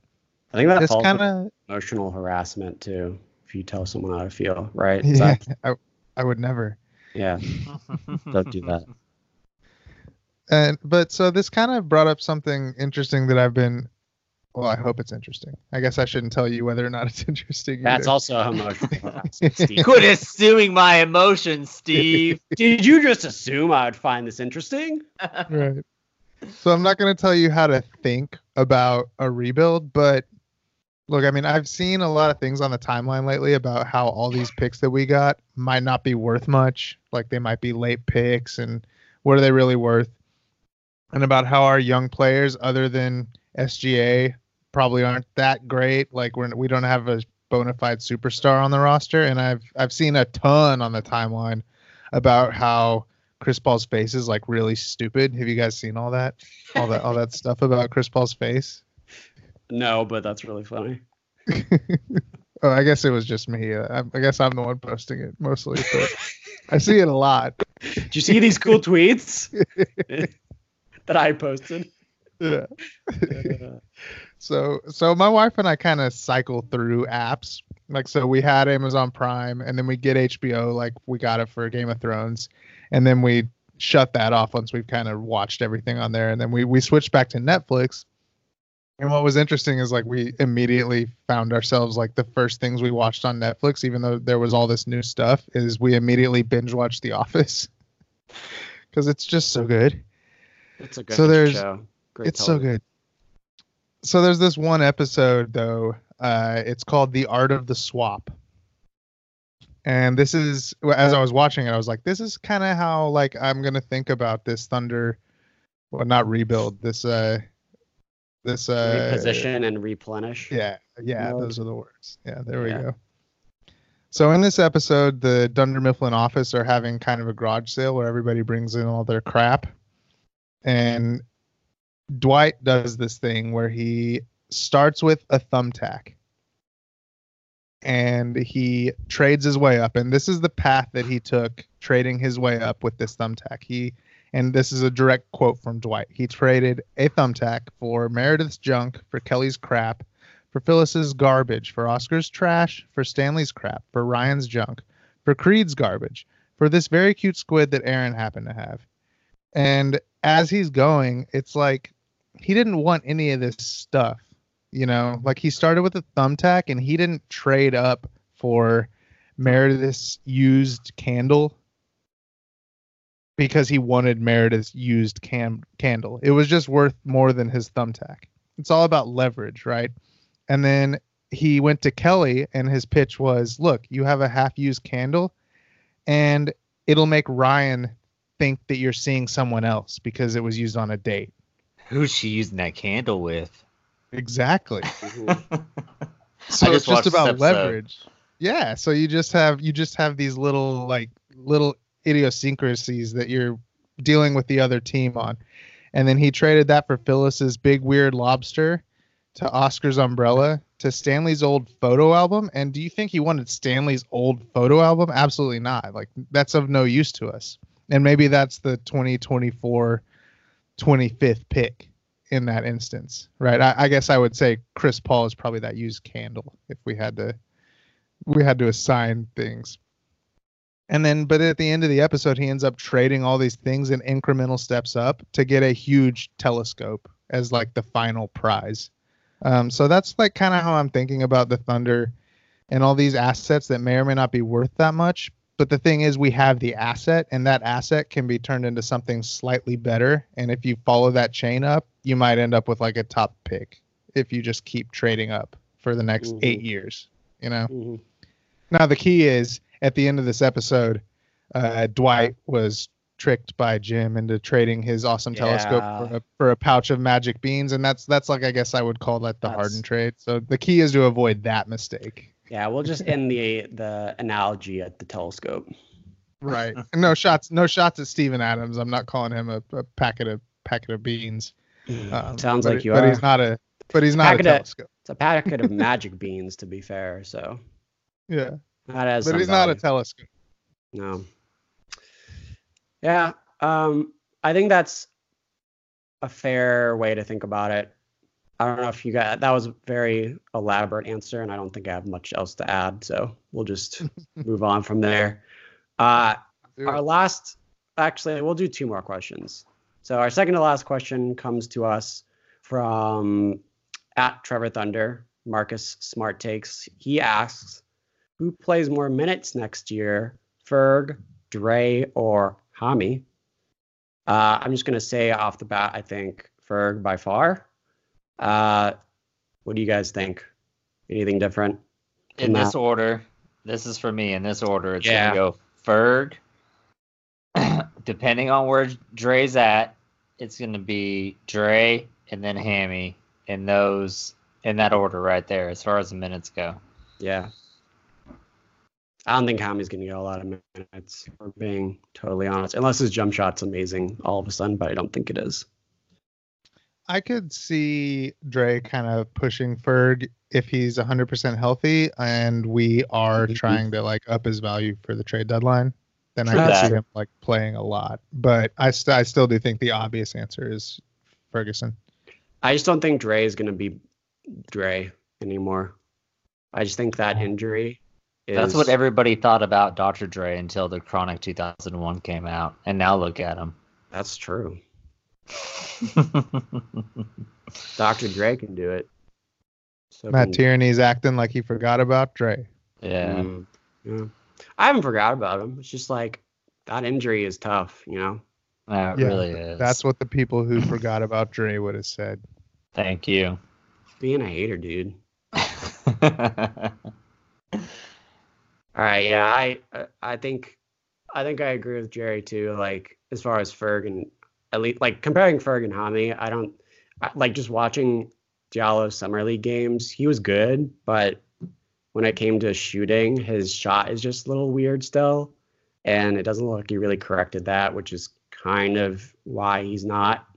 [SPEAKER 1] I think that's
[SPEAKER 2] kind
[SPEAKER 1] kind
[SPEAKER 2] of
[SPEAKER 1] emotional harassment too. If you tell someone how to feel, right? *laughs* Is
[SPEAKER 2] yeah,
[SPEAKER 1] that-
[SPEAKER 2] I, I would never.
[SPEAKER 1] yeah. *laughs* Don't do that.
[SPEAKER 2] And but so this kind of brought up something interesting that I've been. Well, I hope it's interesting. I guess I shouldn't tell you whether or not it's *laughs* interesting.
[SPEAKER 1] That's
[SPEAKER 2] either.
[SPEAKER 1] also emotional *laughs* harassment,
[SPEAKER 3] Quit assuming my emotions, Steve. *laughs*
[SPEAKER 1] Did you just assume I would find this interesting?
[SPEAKER 2] right. So I'm not going to tell you how to think about a rebuild, but look, I mean, I've seen a lot of things on the timeline lately about how all these picks that we got might not be worth much. Like they might be late picks and what are they really worth? And about how our young players, other than SGA, probably aren't that great. Like we're we don't have a bona fide superstar on the roster. And I've I've seen a ton on the timeline about how Chris Paul's face is like really stupid. Have you guys seen all that? All that all that *laughs* stuff about Chris Paul's face?
[SPEAKER 1] No, but that's really funny. *laughs*
[SPEAKER 2] oh, I guess it was just me. Uh, I, I guess I'm the one posting it mostly, but I see it a lot. *laughs*
[SPEAKER 1] Do you see these cool tweets that I posted? *laughs*
[SPEAKER 2] Yeah.
[SPEAKER 1] Uh, *laughs*
[SPEAKER 2] So so my wife and I kind of cycle through apps. Like so we had Amazon Prime and then we get HBO like we got it for Game of Thrones and then we shut that off once we've kind of watched everything on there and then we we switched back to Netflix. And what was interesting is like we immediately found ourselves like the first things we watched on Netflix even though there was all this new stuff is we immediately binge watched The Office. *laughs* Cuz it's just so good.
[SPEAKER 1] It's a good
[SPEAKER 2] So there's-
[SPEAKER 1] show. Great
[SPEAKER 2] it's so good. So there's this one episode though. Uh, it's called "The Art of the Swap," and this is as I was watching it, I was like, "This is kind of how like I'm gonna think about this Thunder, well, not rebuild this uh this uh,
[SPEAKER 1] reposition and replenish.
[SPEAKER 2] Yeah, yeah,
[SPEAKER 1] mode.
[SPEAKER 2] those are the words. Yeah, there we go. So in this episode, the Dunder Mifflin office are having kind of a garage sale where everybody brings in all their crap, and Dwight does this thing where he starts with a thumbtack, and he trades his way up, and this is the path that he took trading his way up with this thumbtack. He and this is a direct quote from Dwight. He traded a thumbtack for Meredith's junk, for Kelly's crap, for Phyllis's garbage, for Oscar's trash, for Stanley's crap, for Ryan's junk, for Creed's garbage, for this very cute squid that Erin happened to have. And as he's going, it's like he didn't want any of this stuff. You know, like he started with a thumbtack and he didn't trade up for Meredith's used candle because he wanted Meredith's used cam- candle. It was just worth more than his thumbtack. It's all about leverage, right? And then he went to Kelly and his pitch was, "Look, you have a half-used candle and it'll make Ryan think that you're seeing someone else because it was used on a date."
[SPEAKER 3] Who's she using that candle with?
[SPEAKER 2] Exactly. *laughs* So
[SPEAKER 3] I
[SPEAKER 2] it's
[SPEAKER 3] just
[SPEAKER 2] about leverage. Yeah, so you just have you just have these little like little idiosyncrasies that you're dealing with the other team on. And then he traded that for Phyllis's big weird lobster, to Oscar's umbrella, to Stanley's old photo album. And do you think he wanted Stanley's old photo album? Absolutely not. Like that's of no use to us. And maybe that's the 2024 25th pick in that instance, right? I, I guess I would say Chris Paul is probably that used candle if we had to we had to assign things. And then, but at the end of the episode, he ends up trading all these things in incremental steps up to get a huge telescope as like the final prize. Um, so that's like kind of how I'm thinking about the Thunder and all these assets that may or may not be worth that much. But the thing is, we have the asset, and that asset can be turned into something slightly better. And if you follow that chain up, you might end up with like a top pick if you just keep trading up for the next
[SPEAKER 1] Mhm.
[SPEAKER 2] eight years. You know.
[SPEAKER 1] Mhm.
[SPEAKER 2] Now the key is at the end of this episode, uh, Dwight was tricked by Jim into trading his awesome telescope
[SPEAKER 1] Yeah.
[SPEAKER 2] for a, for a pouch of magic beans, and that's that's like I guess I would call that the
[SPEAKER 1] That's-
[SPEAKER 2] Harden trade. So the key is to avoid that mistake.
[SPEAKER 1] Yeah, we'll just end the the analogy at the telescope.
[SPEAKER 2] Right. *laughs* no shots. No shots at Steven Adams. I'm not calling him a, a packet of packet of beans. Um,
[SPEAKER 1] Sounds
[SPEAKER 2] but-
[SPEAKER 1] like you
[SPEAKER 2] but
[SPEAKER 1] are.
[SPEAKER 2] he's not a. But he's not
[SPEAKER 1] Packet
[SPEAKER 2] a
[SPEAKER 1] of-
[SPEAKER 2] telescope.
[SPEAKER 1] It's a packet of *laughs* magic beans, to be fair. So
[SPEAKER 2] Yeah.
[SPEAKER 1] that has.
[SPEAKER 2] But
[SPEAKER 1] some
[SPEAKER 2] he's not a telescope.
[SPEAKER 1] No. Yeah, um, I think that's a fair way to think about it. I don't know if you got that was a very elaborate answer, and I don't think I have much else to add. So we'll just *laughs* move on from there. Uh, our last, actually, we'll do two more questions. So our second to last question comes to us from at Trevor Thunder, Marcus Smart Takes. He asks, "Who plays more minutes next year, Ferg, Dre, or Hami?" Uh, I'm just gonna say off the bat, I think Ferg by far. Uh, what do you guys think? Anything different?
[SPEAKER 3] in
[SPEAKER 1] from
[SPEAKER 3] this
[SPEAKER 1] that?
[SPEAKER 3] order, this is for me. In this order, it's
[SPEAKER 1] Yeah.
[SPEAKER 3] gonna go Ferg. *coughs* Depending on where Dre's at, it's gonna be Dre and then Hammy in those in that order right there, as far as the minutes go.
[SPEAKER 1] Yeah. I don't think Hammy's going to get a lot of minutes, for being totally honest, unless his jump shot's amazing all of a sudden, but I don't think it is.
[SPEAKER 2] I could see Dre kind of pushing Ferg if he's 100% healthy and we are
[SPEAKER 1] Mhm.
[SPEAKER 2] trying to like up his value for the trade deadline. Then I could
[SPEAKER 3] that.
[SPEAKER 2] see him like playing a lot. But I, st- I still do think the obvious answer is Ferguson.
[SPEAKER 1] I just don't think Dre is going to be Dre anymore. I just think that injury is.
[SPEAKER 3] That's what everybody thought about Dr. Dre until the Chronic 2001 came out, and now look at him.
[SPEAKER 1] That's true. *laughs* Dr. Dre can do it. So
[SPEAKER 2] Matt
[SPEAKER 1] can-
[SPEAKER 2] Tierney's acting like he forgot about Dre.
[SPEAKER 3] yeah.
[SPEAKER 1] Mm, yeah. I haven't forgot about him. It's just like that injury is tough, you know?
[SPEAKER 3] That
[SPEAKER 2] Yeah,
[SPEAKER 3] really is.
[SPEAKER 2] That's what the people who forgot about Dre would have said.
[SPEAKER 3] Thank you.
[SPEAKER 1] Being a hater, dude. *laughs* All right, yeah, I I think I think I agree with Jerry too. Like as far as Ferg and at least like comparing Ferg and Hami, I don't I, like just watching Diallo summer league games, he was good, but when it came to shooting, his shot is just a little weird still, and it doesn't look like he really corrected that, which is kind of why he's not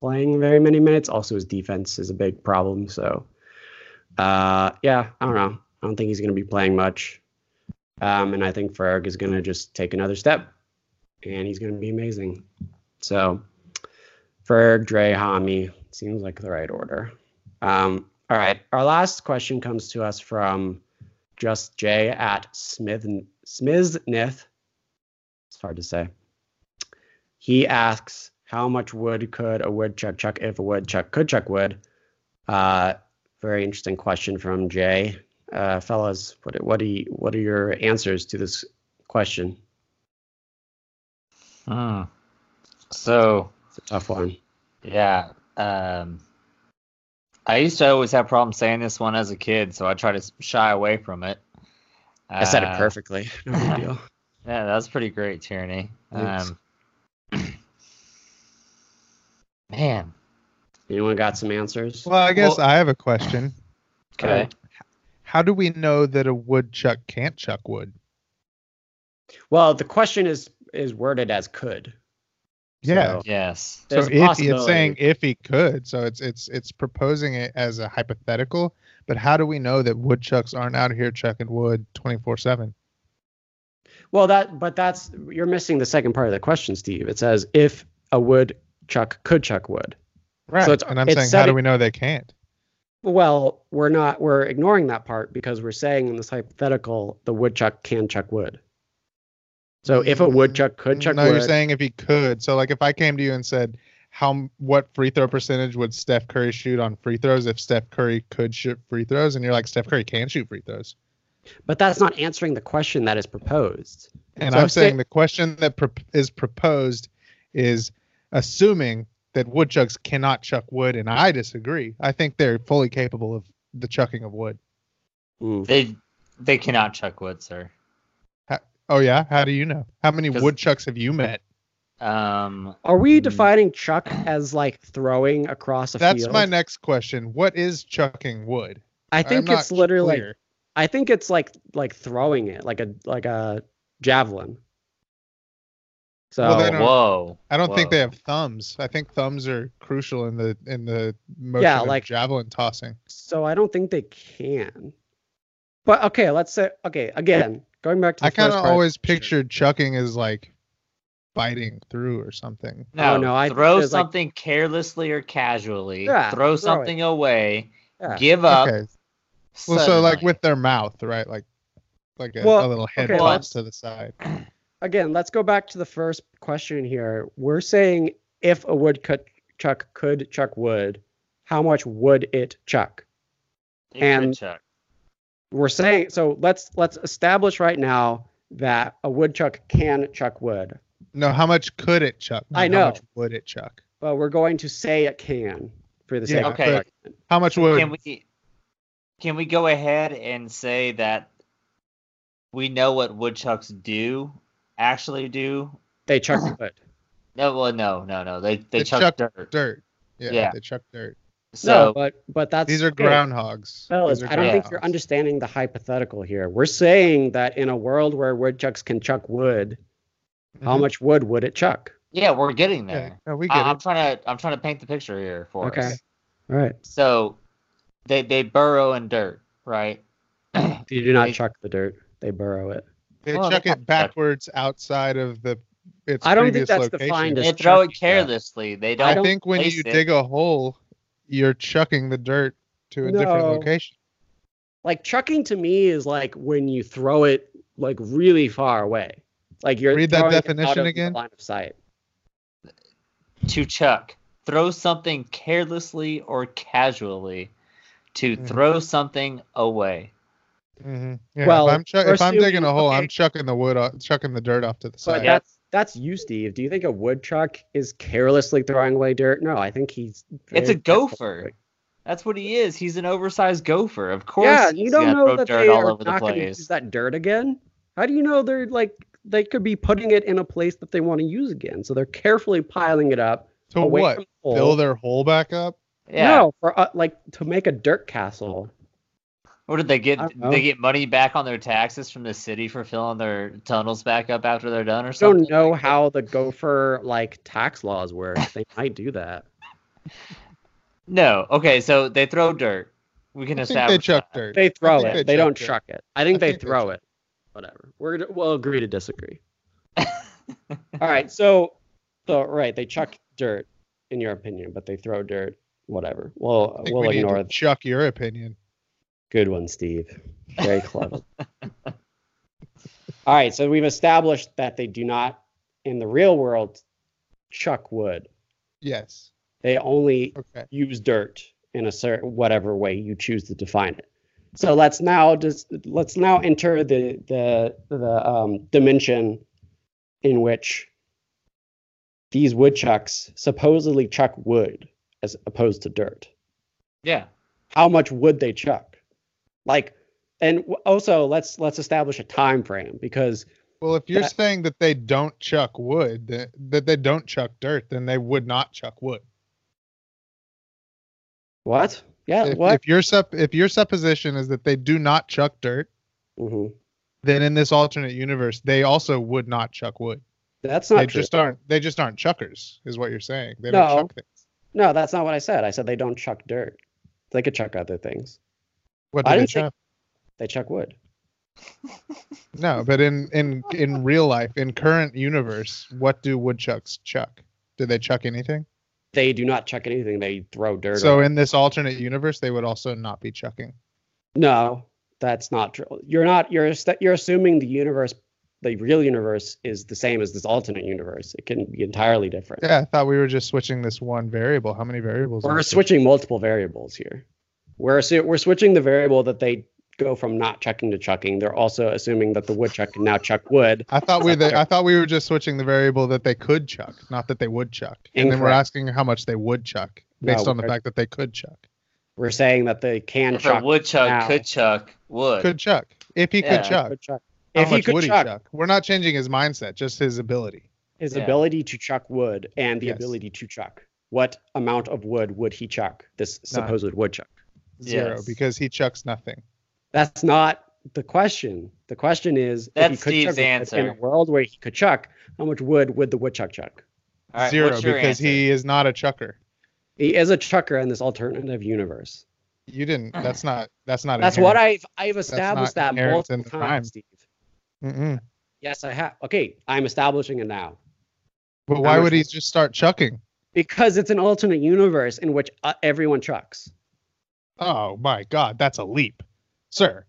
[SPEAKER 1] playing very many minutes. Also, his defense is a big problem. So, uh, yeah, I don't know. I don't think he's going to be playing much. Um, and I think Ferg is going to just take another step and he's going to be amazing. So, Ferg, Dre, Hami seems like the right order. Um, all right. Our last question comes to us from just Jay at Smith Smithnith. It's hard to say. He asks, how much wood could a woodchuck chuck if a woodchuck could chuck wood? Uh, very interesting question from Jay. Uh, fellas, what what do you, what are your answers to this question?
[SPEAKER 3] Hmm. So
[SPEAKER 1] it's a tough one.
[SPEAKER 3] Yeah. Um, I used to always have problems saying this one as a kid, so I try to shy away from it.
[SPEAKER 1] I said it uh, perfectly. *laughs* No big deal. *laughs*
[SPEAKER 3] Yeah, that's pretty great, Tierney. Um, *clears throat* man,
[SPEAKER 1] anyone got some answers?
[SPEAKER 2] Well, I guess well, I have a question. *laughs*
[SPEAKER 3] Okay.
[SPEAKER 2] How do we know that a woodchuck can't chuck wood?
[SPEAKER 1] Well, the question is is worded as could.
[SPEAKER 2] Yeah.
[SPEAKER 3] So yes.
[SPEAKER 2] So if it's saying if he could, so it's it's it's proposing it as a hypothetical. But how do we know that woodchucks aren't out here chucking wood twenty four seven?
[SPEAKER 1] Well, that but that's you're missing the second part of the question, Steve. It says if a woodchuck could chuck wood.
[SPEAKER 2] Right. So it's, and I'm it's saying, setting, how do we know they can't?
[SPEAKER 1] Well, we're not. We're ignoring that part because we're saying in this hypothetical the woodchuck can chuck wood. So if a woodchuck could chuck wood?
[SPEAKER 2] no,
[SPEAKER 1] wood,
[SPEAKER 2] you're saying if he could. So like if I came to you and said, how what free throw percentage would Steph Curry shoot on free throws if Steph Curry could shoot free throws? And you're like, Steph Curry can shoot free throws.
[SPEAKER 1] But that's not answering the question that is proposed.
[SPEAKER 2] And so I'm saying the question that pro- is proposed is assuming that woodchucks cannot chuck wood, and I disagree. I think they're fully capable of the chucking of wood.
[SPEAKER 3] Ooh. They they cannot chuck wood, sir.
[SPEAKER 2] Oh yeah, how do you know? How many woodchucks have you met?
[SPEAKER 3] Um,
[SPEAKER 1] are we hmm. defining chuck as like throwing across a field?
[SPEAKER 2] That's
[SPEAKER 1] field?
[SPEAKER 2] my next question. What is chucking wood?
[SPEAKER 1] I think I'm it's literally clear. I think it's like like throwing it like a like a javelin. So
[SPEAKER 3] well, whoa,
[SPEAKER 2] I don't
[SPEAKER 3] whoa.
[SPEAKER 2] think they have thumbs. I think thumbs are crucial in the in the motion yeah, like, javelin tossing.
[SPEAKER 1] So I don't think they can. But okay, let's say okay again going back to I
[SPEAKER 2] kind of always pictured chucking as like biting through or something.
[SPEAKER 3] No, oh, no, I throw something like, carelessly or casually. Yeah, throw, throw something it. away. Yeah. Give up. Okay.
[SPEAKER 2] Well, so like with their mouth, right? Like like a, well, a little head okay, toss to the side. *clears throat*
[SPEAKER 1] Again, let's go back to the first question here. We're saying if a woodchuck could chuck wood, how much would it chuck?
[SPEAKER 3] It and chuck
[SPEAKER 1] we're saying so let's let's establish right now that a woodchuck can chuck wood.
[SPEAKER 2] No, how much could it chuck?
[SPEAKER 1] I know. How much
[SPEAKER 2] would it chuck?
[SPEAKER 1] Well, we're going to say it can for the
[SPEAKER 3] sake
[SPEAKER 1] yeah,
[SPEAKER 3] okay.
[SPEAKER 2] How much would
[SPEAKER 3] can we can we go ahead and say that we know what woodchucks do actually do?
[SPEAKER 1] They chuck wood.
[SPEAKER 3] No, well, no, no, no. They they,
[SPEAKER 2] they
[SPEAKER 3] chuck,
[SPEAKER 2] chuck
[SPEAKER 3] dirt.
[SPEAKER 2] Dirt. Yeah, yeah, they chuck dirt.
[SPEAKER 1] So, no, but but that's
[SPEAKER 2] these are groundhogs.
[SPEAKER 1] Fellas, I don't think you're understanding the hypothetical here. We're saying that in a world where woodchucks can chuck wood, mm-hmm. how much wood would it chuck?
[SPEAKER 3] Yeah, we're getting there.
[SPEAKER 2] Yeah, we get I,
[SPEAKER 3] am trying to I'm trying to paint the picture here for
[SPEAKER 1] okay.
[SPEAKER 3] us.
[SPEAKER 1] Okay. All right.
[SPEAKER 3] So they they burrow in dirt, right? *clears throat*
[SPEAKER 1] you do not they, chuck the dirt. They burrow it.
[SPEAKER 2] They well, chuck it backwards chuck. outside of the its
[SPEAKER 1] I don't think that's
[SPEAKER 2] location.
[SPEAKER 1] defined
[SPEAKER 3] as They throw it carelessly. They don't.
[SPEAKER 2] I think when you
[SPEAKER 3] it.
[SPEAKER 2] dig a hole you're chucking the dirt to a no. different location.
[SPEAKER 1] Like chucking to me is like when you throw it like really far away. Like you're
[SPEAKER 2] read that definition again.
[SPEAKER 1] line of sight.
[SPEAKER 3] To chuck, throw something carelessly or casually. To mm-hmm. throw something away.
[SPEAKER 2] Mm-hmm. Yeah, well, if I'm, ch- if I'm digging a hole, okay. I'm chucking the wood, off, chucking the dirt off to the side.
[SPEAKER 1] But that's that's you, Steve. Do you think a woodchuck is carelessly throwing away dirt? No, I think he's.
[SPEAKER 3] It's a gopher. That's what he is. He's an oversized gopher. Of course.
[SPEAKER 1] Yeah, you don't know that they are not going to use that dirt again. How do you know they're like they could be putting it in a place that they want to use again? So they're carefully piling it up.
[SPEAKER 2] So what? Fill their hole back up?
[SPEAKER 3] Yeah.
[SPEAKER 1] No, for uh, like to make a dirt castle.
[SPEAKER 3] Or did they get
[SPEAKER 1] I
[SPEAKER 3] they get money back on their taxes from the city for filling their tunnels back up after they're done or something?
[SPEAKER 1] I don't know how the gopher like tax laws work. They might do that. *laughs*
[SPEAKER 3] No. Okay, so they throw dirt. We can
[SPEAKER 2] I think they chuck
[SPEAKER 3] that.
[SPEAKER 2] dirt.
[SPEAKER 1] They throw it.
[SPEAKER 2] they
[SPEAKER 1] They, don't
[SPEAKER 2] chuck
[SPEAKER 1] chuck it. I think
[SPEAKER 2] I
[SPEAKER 1] they
[SPEAKER 2] think they
[SPEAKER 1] throw
[SPEAKER 2] chuck
[SPEAKER 1] it. Whatever. We're we'll agree to disagree. *laughs* All right. So so right, they chuck dirt in your opinion, but they throw dirt. Whatever. We'll
[SPEAKER 2] I think
[SPEAKER 1] we'll
[SPEAKER 2] we need
[SPEAKER 1] ignore
[SPEAKER 2] to
[SPEAKER 1] it.
[SPEAKER 2] chuck your opinion.
[SPEAKER 1] Good one, Steve. Very clever. All right, so we've established that they do not, in the real world, chuck wood.
[SPEAKER 2] Yes.
[SPEAKER 1] They only
[SPEAKER 2] Okay.
[SPEAKER 1] use dirt in a certain whatever way you choose to define it. So let's now just let's now enter the the the um, dimension in which these woodchucks supposedly chuck wood as opposed to dirt
[SPEAKER 3] Yeah.
[SPEAKER 1] how much would they chuck like and also let's let's establish a time frame because
[SPEAKER 2] Well, if you're
[SPEAKER 1] That-
[SPEAKER 2] saying that they don't chuck wood, that, that they don't chuck dirt, then they would not chuck wood.
[SPEAKER 1] what yeah
[SPEAKER 2] if,
[SPEAKER 1] what
[SPEAKER 2] if your sup if your supposition is that they do not chuck dirt,
[SPEAKER 1] hmm
[SPEAKER 2] then in this alternate universe they also would not chuck wood.
[SPEAKER 1] that's
[SPEAKER 2] They
[SPEAKER 1] not true
[SPEAKER 2] just aren't they just aren't chuckers, is what you're saying. They
[SPEAKER 1] No.
[SPEAKER 2] don't chuck things.
[SPEAKER 1] no that's not what i said i said they don't chuck dirt they could chuck other things
[SPEAKER 2] What
[SPEAKER 1] I
[SPEAKER 2] do they chuck?
[SPEAKER 1] they chuck wood
[SPEAKER 2] No, but in in in real life, in current universe, what do woodchucks chuck? Do they chuck anything?
[SPEAKER 1] they do not chuck anything they throw dirt
[SPEAKER 2] So in this alternate universe, they would also not be chucking.
[SPEAKER 1] no that's not true you're not you're you're assuming the universe the real universe is the same as this alternate universe it can be entirely different
[SPEAKER 2] Yeah, I thought we were just switching this one variable. How many variables?
[SPEAKER 1] we're switching multiple variables here. We're assu- we're switching the variable that they go from not chucking to chucking. They're also assuming that the woodchuck can now chuck wood.
[SPEAKER 2] I thought we the, I thought we were just switching the variable that they could chuck, not that they would chuck. And then we're asking how much they would chuck based
[SPEAKER 1] No,
[SPEAKER 2] on the fact that they could chuck.
[SPEAKER 1] We're saying that they can
[SPEAKER 3] If
[SPEAKER 1] chuck.
[SPEAKER 3] a woodchuck
[SPEAKER 1] now.
[SPEAKER 3] could chuck wood.
[SPEAKER 2] Could chuck. If he
[SPEAKER 3] Yeah.
[SPEAKER 2] could chuck.
[SPEAKER 1] Could chuck.
[SPEAKER 2] How
[SPEAKER 1] If he could
[SPEAKER 2] would
[SPEAKER 1] chuck,
[SPEAKER 2] he chuck? We're not changing his mindset, just his ability.
[SPEAKER 1] his
[SPEAKER 3] Yeah.
[SPEAKER 1] ability to chuck wood and the
[SPEAKER 2] Yes.
[SPEAKER 1] ability to chuck. What amount of wood would he chuck? This
[SPEAKER 2] None.
[SPEAKER 1] supposed woodchuck.
[SPEAKER 2] Zero,
[SPEAKER 3] Yes.
[SPEAKER 2] because he chucks nothing.
[SPEAKER 1] That's not the question. The question is, if he
[SPEAKER 3] That's
[SPEAKER 1] could
[SPEAKER 3] Steve's
[SPEAKER 1] chuck
[SPEAKER 3] answer.
[SPEAKER 1] In a world where he could chuck, how much wood would the woodchuck chuck?
[SPEAKER 3] All right,
[SPEAKER 2] Zero, because
[SPEAKER 3] answer?
[SPEAKER 2] he is not a chucker.
[SPEAKER 1] He is a chucker in this alternative universe.
[SPEAKER 2] You didn't. *sighs* That's not. That's not.
[SPEAKER 1] That's what I've I've established that
[SPEAKER 2] inherent in
[SPEAKER 1] multiple
[SPEAKER 2] the crime.
[SPEAKER 1] times, Steve.
[SPEAKER 2] Mm-mm.
[SPEAKER 1] Yes, I have. Okay, I'm establishing it now
[SPEAKER 2] But why would he just start chucking?
[SPEAKER 1] because it's an alternate universe in which uh, everyone chucks.
[SPEAKER 2] Oh my God, that's a leap, sir.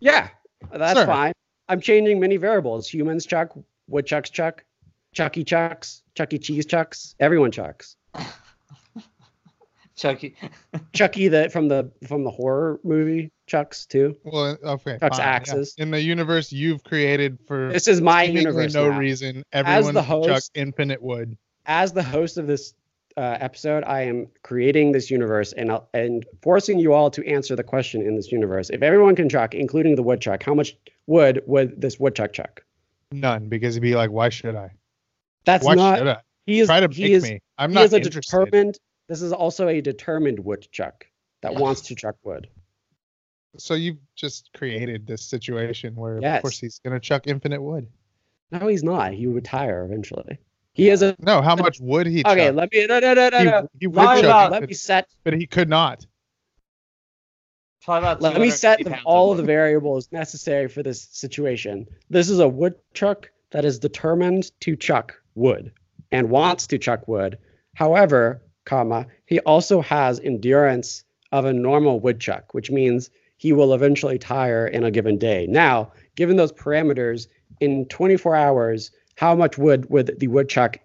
[SPEAKER 1] Yeah, that's
[SPEAKER 2] Sure.
[SPEAKER 1] fine. I'm changing many variables. Humans chuck, woodchucks chuck, Chucky chucks, Chuck E. Cheese chucks. Everyone chucks. *laughs*
[SPEAKER 3] Chucky.
[SPEAKER 1] Chucky *laughs* the from the from the horror movie chucks too.
[SPEAKER 2] Well, okay.
[SPEAKER 1] Chuck's
[SPEAKER 2] fine, yeah.
[SPEAKER 1] axes.
[SPEAKER 2] In the universe you've created for
[SPEAKER 1] This is my
[SPEAKER 2] seemingly
[SPEAKER 1] universe
[SPEAKER 2] no
[SPEAKER 1] now.
[SPEAKER 2] reason, everyone
[SPEAKER 1] the
[SPEAKER 2] chucks
[SPEAKER 1] host-
[SPEAKER 2] infinite wood.
[SPEAKER 1] as the host of this uh, episode, I am creating this universe and I'll- and forcing you all to answer the question in this universe. If everyone can chuck, including the woodchuck, how much wood would this woodchuck chuck?
[SPEAKER 2] None, because he'd be like, why should I?
[SPEAKER 1] That's
[SPEAKER 2] Why
[SPEAKER 1] not.
[SPEAKER 2] should I?
[SPEAKER 1] He is.
[SPEAKER 2] Try to
[SPEAKER 1] he is.
[SPEAKER 2] me. I'm
[SPEAKER 1] he
[SPEAKER 2] not
[SPEAKER 1] is a
[SPEAKER 2] interested.
[SPEAKER 1] determined. This is also a determined woodchuck that wants to chuck wood.
[SPEAKER 2] So you've just created this situation where, of course, he's gonna chuck infinite wood.
[SPEAKER 1] No, he's not. He would tire eventually. He is a.
[SPEAKER 2] No, how much would he?
[SPEAKER 1] Okay,
[SPEAKER 2] chuck?
[SPEAKER 1] let me. No, no, no, no,
[SPEAKER 2] he,
[SPEAKER 1] no.
[SPEAKER 2] he would
[SPEAKER 3] Lie
[SPEAKER 2] chuck,
[SPEAKER 3] about-
[SPEAKER 1] Let me set.
[SPEAKER 2] but he could not.
[SPEAKER 1] Let me set the, all of the variables necessary for this situation. This is a woodchuck that is determined to chuck wood and wants to chuck wood. However, comma, he also has endurance of a normal woodchuck, which means he will eventually tire in a given day. Now, given those parameters, in 24 hours, how much wood would the woodchuck,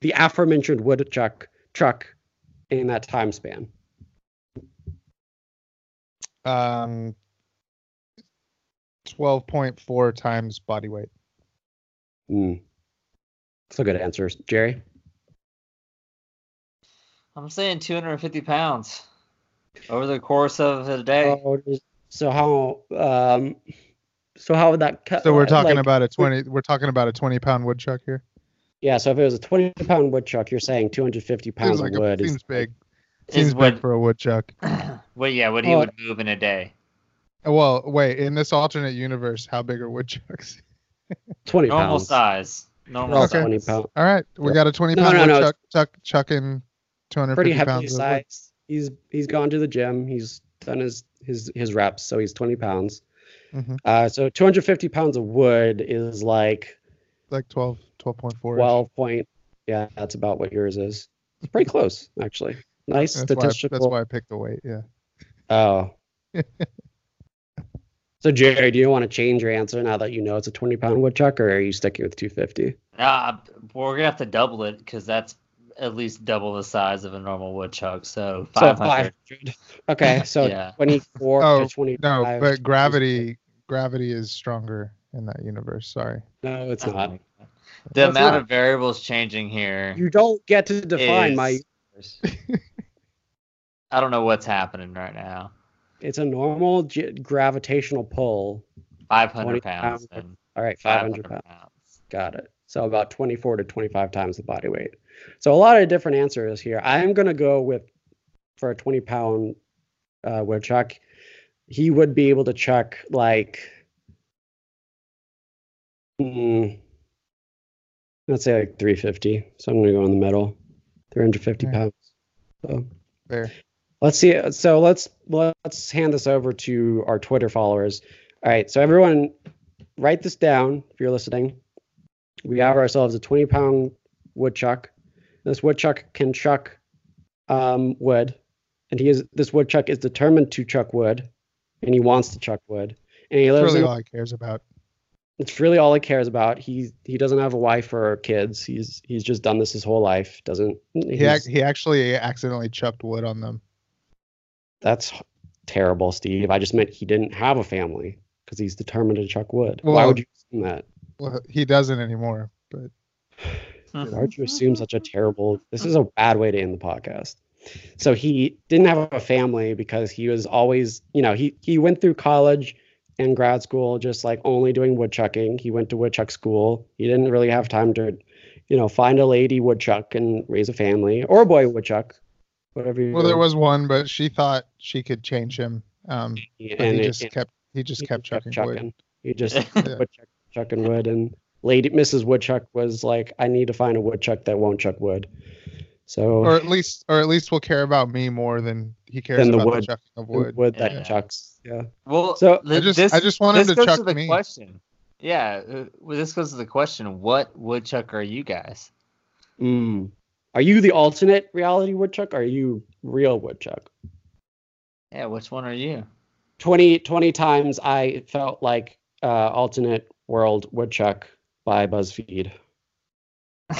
[SPEAKER 1] the aforementioned woodchuck, chuck in that time span?
[SPEAKER 2] Um, twelve point four times body weight.
[SPEAKER 1] Hmm. Still good answers, Jerry.
[SPEAKER 3] I'm saying 250 pounds over the course of a day.
[SPEAKER 1] Oh, so how um so how would that cut
[SPEAKER 2] So we're talking
[SPEAKER 1] like,
[SPEAKER 2] about a twenty. We're talking about a twenty pound woodchuck here.
[SPEAKER 1] yeah so if it was a 20 pound woodchuck you're saying 250 pounds
[SPEAKER 2] like
[SPEAKER 1] of
[SPEAKER 2] a,
[SPEAKER 1] wood is
[SPEAKER 2] seems big. Seems
[SPEAKER 3] is
[SPEAKER 2] big
[SPEAKER 3] what
[SPEAKER 2] for a woodchuck. *clears throat*
[SPEAKER 3] well yeah what he
[SPEAKER 1] Well-
[SPEAKER 3] would move in a day.
[SPEAKER 2] Well, wait. In this alternate universe, how big are woodchucks? *laughs*
[SPEAKER 1] 20 Pounds.
[SPEAKER 3] Normal
[SPEAKER 1] pounds.
[SPEAKER 3] size. Normal
[SPEAKER 2] Okay.
[SPEAKER 3] size.
[SPEAKER 1] 20 pounds.
[SPEAKER 2] All right, we got a
[SPEAKER 1] twenty
[SPEAKER 2] pound
[SPEAKER 1] no, no,
[SPEAKER 2] woodchuck chuck, chucking 250
[SPEAKER 1] Pretty heavily
[SPEAKER 2] pounds. of wood.
[SPEAKER 1] sized. He's he's gone to the gym. He's done his his his reps, so he's 20 pounds.
[SPEAKER 2] Mhm.
[SPEAKER 1] Uh, so 250 pounds of wood is like
[SPEAKER 2] Like 12, 12.4.
[SPEAKER 1] 12 point. Yeah, that's about what yours is. It's pretty *laughs* close, actually. Nice
[SPEAKER 2] That's why,
[SPEAKER 1] statistical.
[SPEAKER 2] that's why I picked the weight. Yeah.
[SPEAKER 1] Oh. *laughs* so Jerry, do you want to change your answer now that you know it's a 20 pound woodchuck, or are you sticking with 250?
[SPEAKER 3] Uh, we're gonna have to double it because that's at least double the size of a normal woodchuck. So
[SPEAKER 1] So
[SPEAKER 3] 500.
[SPEAKER 1] 500. Okay, *laughs* so
[SPEAKER 3] Yeah.
[SPEAKER 1] 24
[SPEAKER 2] Oh,
[SPEAKER 1] to 25.
[SPEAKER 2] No, but gravity gravity is stronger in that universe. Sorry.
[SPEAKER 1] No, it's not. Uh-huh.
[SPEAKER 3] my God. The
[SPEAKER 1] That's
[SPEAKER 3] amount
[SPEAKER 1] not-
[SPEAKER 3] of variables changing here.
[SPEAKER 1] You don't get to define my
[SPEAKER 3] Is-
[SPEAKER 1] universe. *laughs*
[SPEAKER 3] I don't know what's happening right now.
[SPEAKER 1] It's a normal ge- gravitational pull.
[SPEAKER 3] 500
[SPEAKER 1] 20
[SPEAKER 3] pounds
[SPEAKER 1] pounds. All right, 500
[SPEAKER 3] 500
[SPEAKER 1] pounds.
[SPEAKER 3] pounds.
[SPEAKER 1] Got it. So about 24 to 25 times the body weight. So a lot of different answers here. I'm going to go with for a 20 pound uh, woodchuck. He would be able to chuck like, mm, let's say like 350. So I'm going to go in the middle, 350
[SPEAKER 2] Okay.
[SPEAKER 1] pounds. So
[SPEAKER 2] There.
[SPEAKER 1] Let's see. So let's let's hand this over to our Twitter followers. All right. So everyone, write this down if you're listening. We have ourselves a 20 pound woodchuck. This woodchuck can chuck um, wood, and he is this woodchuck is determined to chuck wood, and he wants to chuck wood. And he lives
[SPEAKER 2] really
[SPEAKER 1] in,
[SPEAKER 2] all he cares about.
[SPEAKER 1] it's really all he cares about. He he doesn't have a wife or kids. He's he's just done this his whole life. Doesn't
[SPEAKER 2] He ac- he actually accidentally chucked wood on them.
[SPEAKER 1] That's terrible, Steve. I just meant he didn't have a family because he's determined to chuck wood. Why would you assume that?
[SPEAKER 2] Well, he doesn't anymore. But
[SPEAKER 1] Why would you assume such a terrible? This is a bad way to end the podcast. So he didn't have a family because he was always, you know, he he went through college and grad school just like only doing woodchucking. He went to woodchuck school. He didn't really have time to, you know, find a lady woodchuck and raise a family or a boy woodchuck, whatever. You
[SPEAKER 2] well, there was one, but she thought she could change him. Um, but
[SPEAKER 1] and
[SPEAKER 2] he
[SPEAKER 1] it-
[SPEAKER 2] just
[SPEAKER 1] and-
[SPEAKER 2] kept he just
[SPEAKER 1] he
[SPEAKER 2] kept chucking wood.
[SPEAKER 1] He just *laughs*
[SPEAKER 2] Yeah.
[SPEAKER 1] woodchuck, chucking wood, and Lady Mrs. Woodchuck was like, "I need to find a woodchuck that won't chuck wood." So
[SPEAKER 2] Or at least, or at least will care about me more than he cares
[SPEAKER 1] Than the
[SPEAKER 2] about the,
[SPEAKER 1] wood.
[SPEAKER 2] chucking of
[SPEAKER 1] wood,
[SPEAKER 2] wood.
[SPEAKER 1] that
[SPEAKER 3] Yeah.
[SPEAKER 1] chucks. Yeah.
[SPEAKER 3] Well,
[SPEAKER 1] So-
[SPEAKER 3] th-
[SPEAKER 2] I just-
[SPEAKER 3] this,
[SPEAKER 2] I just want him to
[SPEAKER 3] goes
[SPEAKER 2] chuck
[SPEAKER 3] the
[SPEAKER 2] me.
[SPEAKER 3] question. Yeah, uh, well, this goes to the question: What woodchuck are you guys?
[SPEAKER 1] Mm. Are you the alternate reality woodchuck? Or are you real woodchuck?
[SPEAKER 3] Yeah, which one are you?
[SPEAKER 1] 20, 20 times I felt like uh, alternate world woodchuck by BuzzFeed. *laughs*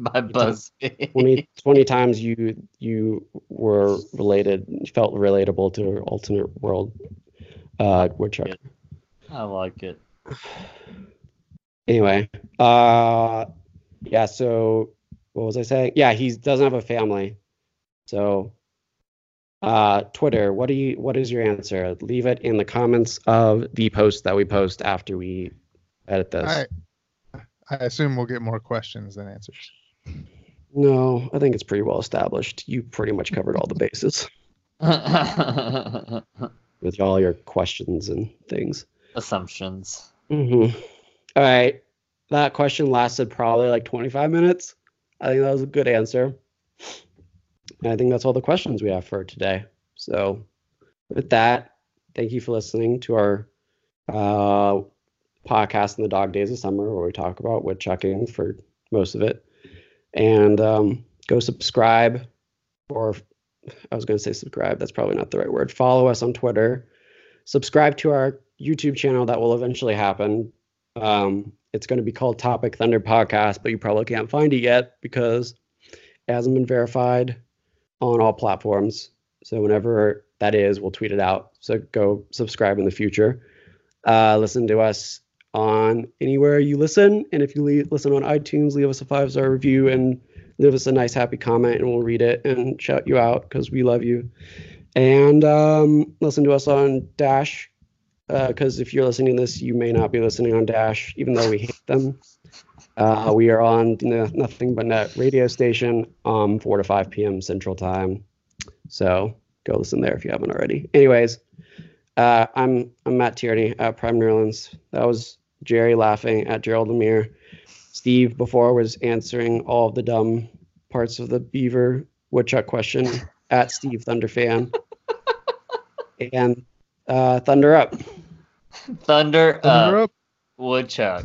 [SPEAKER 3] By BuzzFeed.
[SPEAKER 1] 20, 20 times you you were related, felt relatable to alternate world uh, woodchuck.
[SPEAKER 3] I like it. *sighs*
[SPEAKER 1] anyway uh yeah so what was i saying yeah he doesn't have a family so uh twitter what do you what is your answer leave it in the comments of the post that we post after we edit this
[SPEAKER 2] I I assume we'll get more questions than answers.
[SPEAKER 1] no i think it's pretty well established you pretty much covered all the bases *laughs* with all your questions and things
[SPEAKER 3] Assumptions.
[SPEAKER 1] Mm-hmm. All right. That question lasted probably like 25 minutes. I think that was a good answer. And I think that's all the questions we have for today. So, with that, thank you for listening to our uh, podcast in the dog days of summer, where we talk about woodchucking for most of it. And um, go subscribe, or I was going to say subscribe. That's probably not the right word. Follow us on Twitter. Subscribe to our YouTube channel that will eventually happen. Um, it's going to be called Topic Thunder Podcast, but you probably can't find it yet because it hasn't been verified on all platforms. So whenever that is, we'll tweet it out. So go subscribe in the future. Uh, listen to us on anywhere you listen, and if you leave, listen on iTunes, leave us a five star review and leave us a nice happy comment, and we'll read it and shout you out because we love you. And um, listen to us on Dash because uh, if you're listening to this, you may not be listening on Dash, even though we hate them. Uh, we are on Nothing But Net radio station, um, 4 to 5 p.m. Central Time. So go listen there if you haven't already. Anyways, uh, I'm I'm Matt Tierney at Prime Nerlens. That was Jerry laughing at Gerald Lemire. Steve before was answering all of the dumb parts of the Beaver Woodchuck question at Steve Thunderfan. and uh, Thunder up.
[SPEAKER 3] Thunder, Thunder up. up. Woodchuck.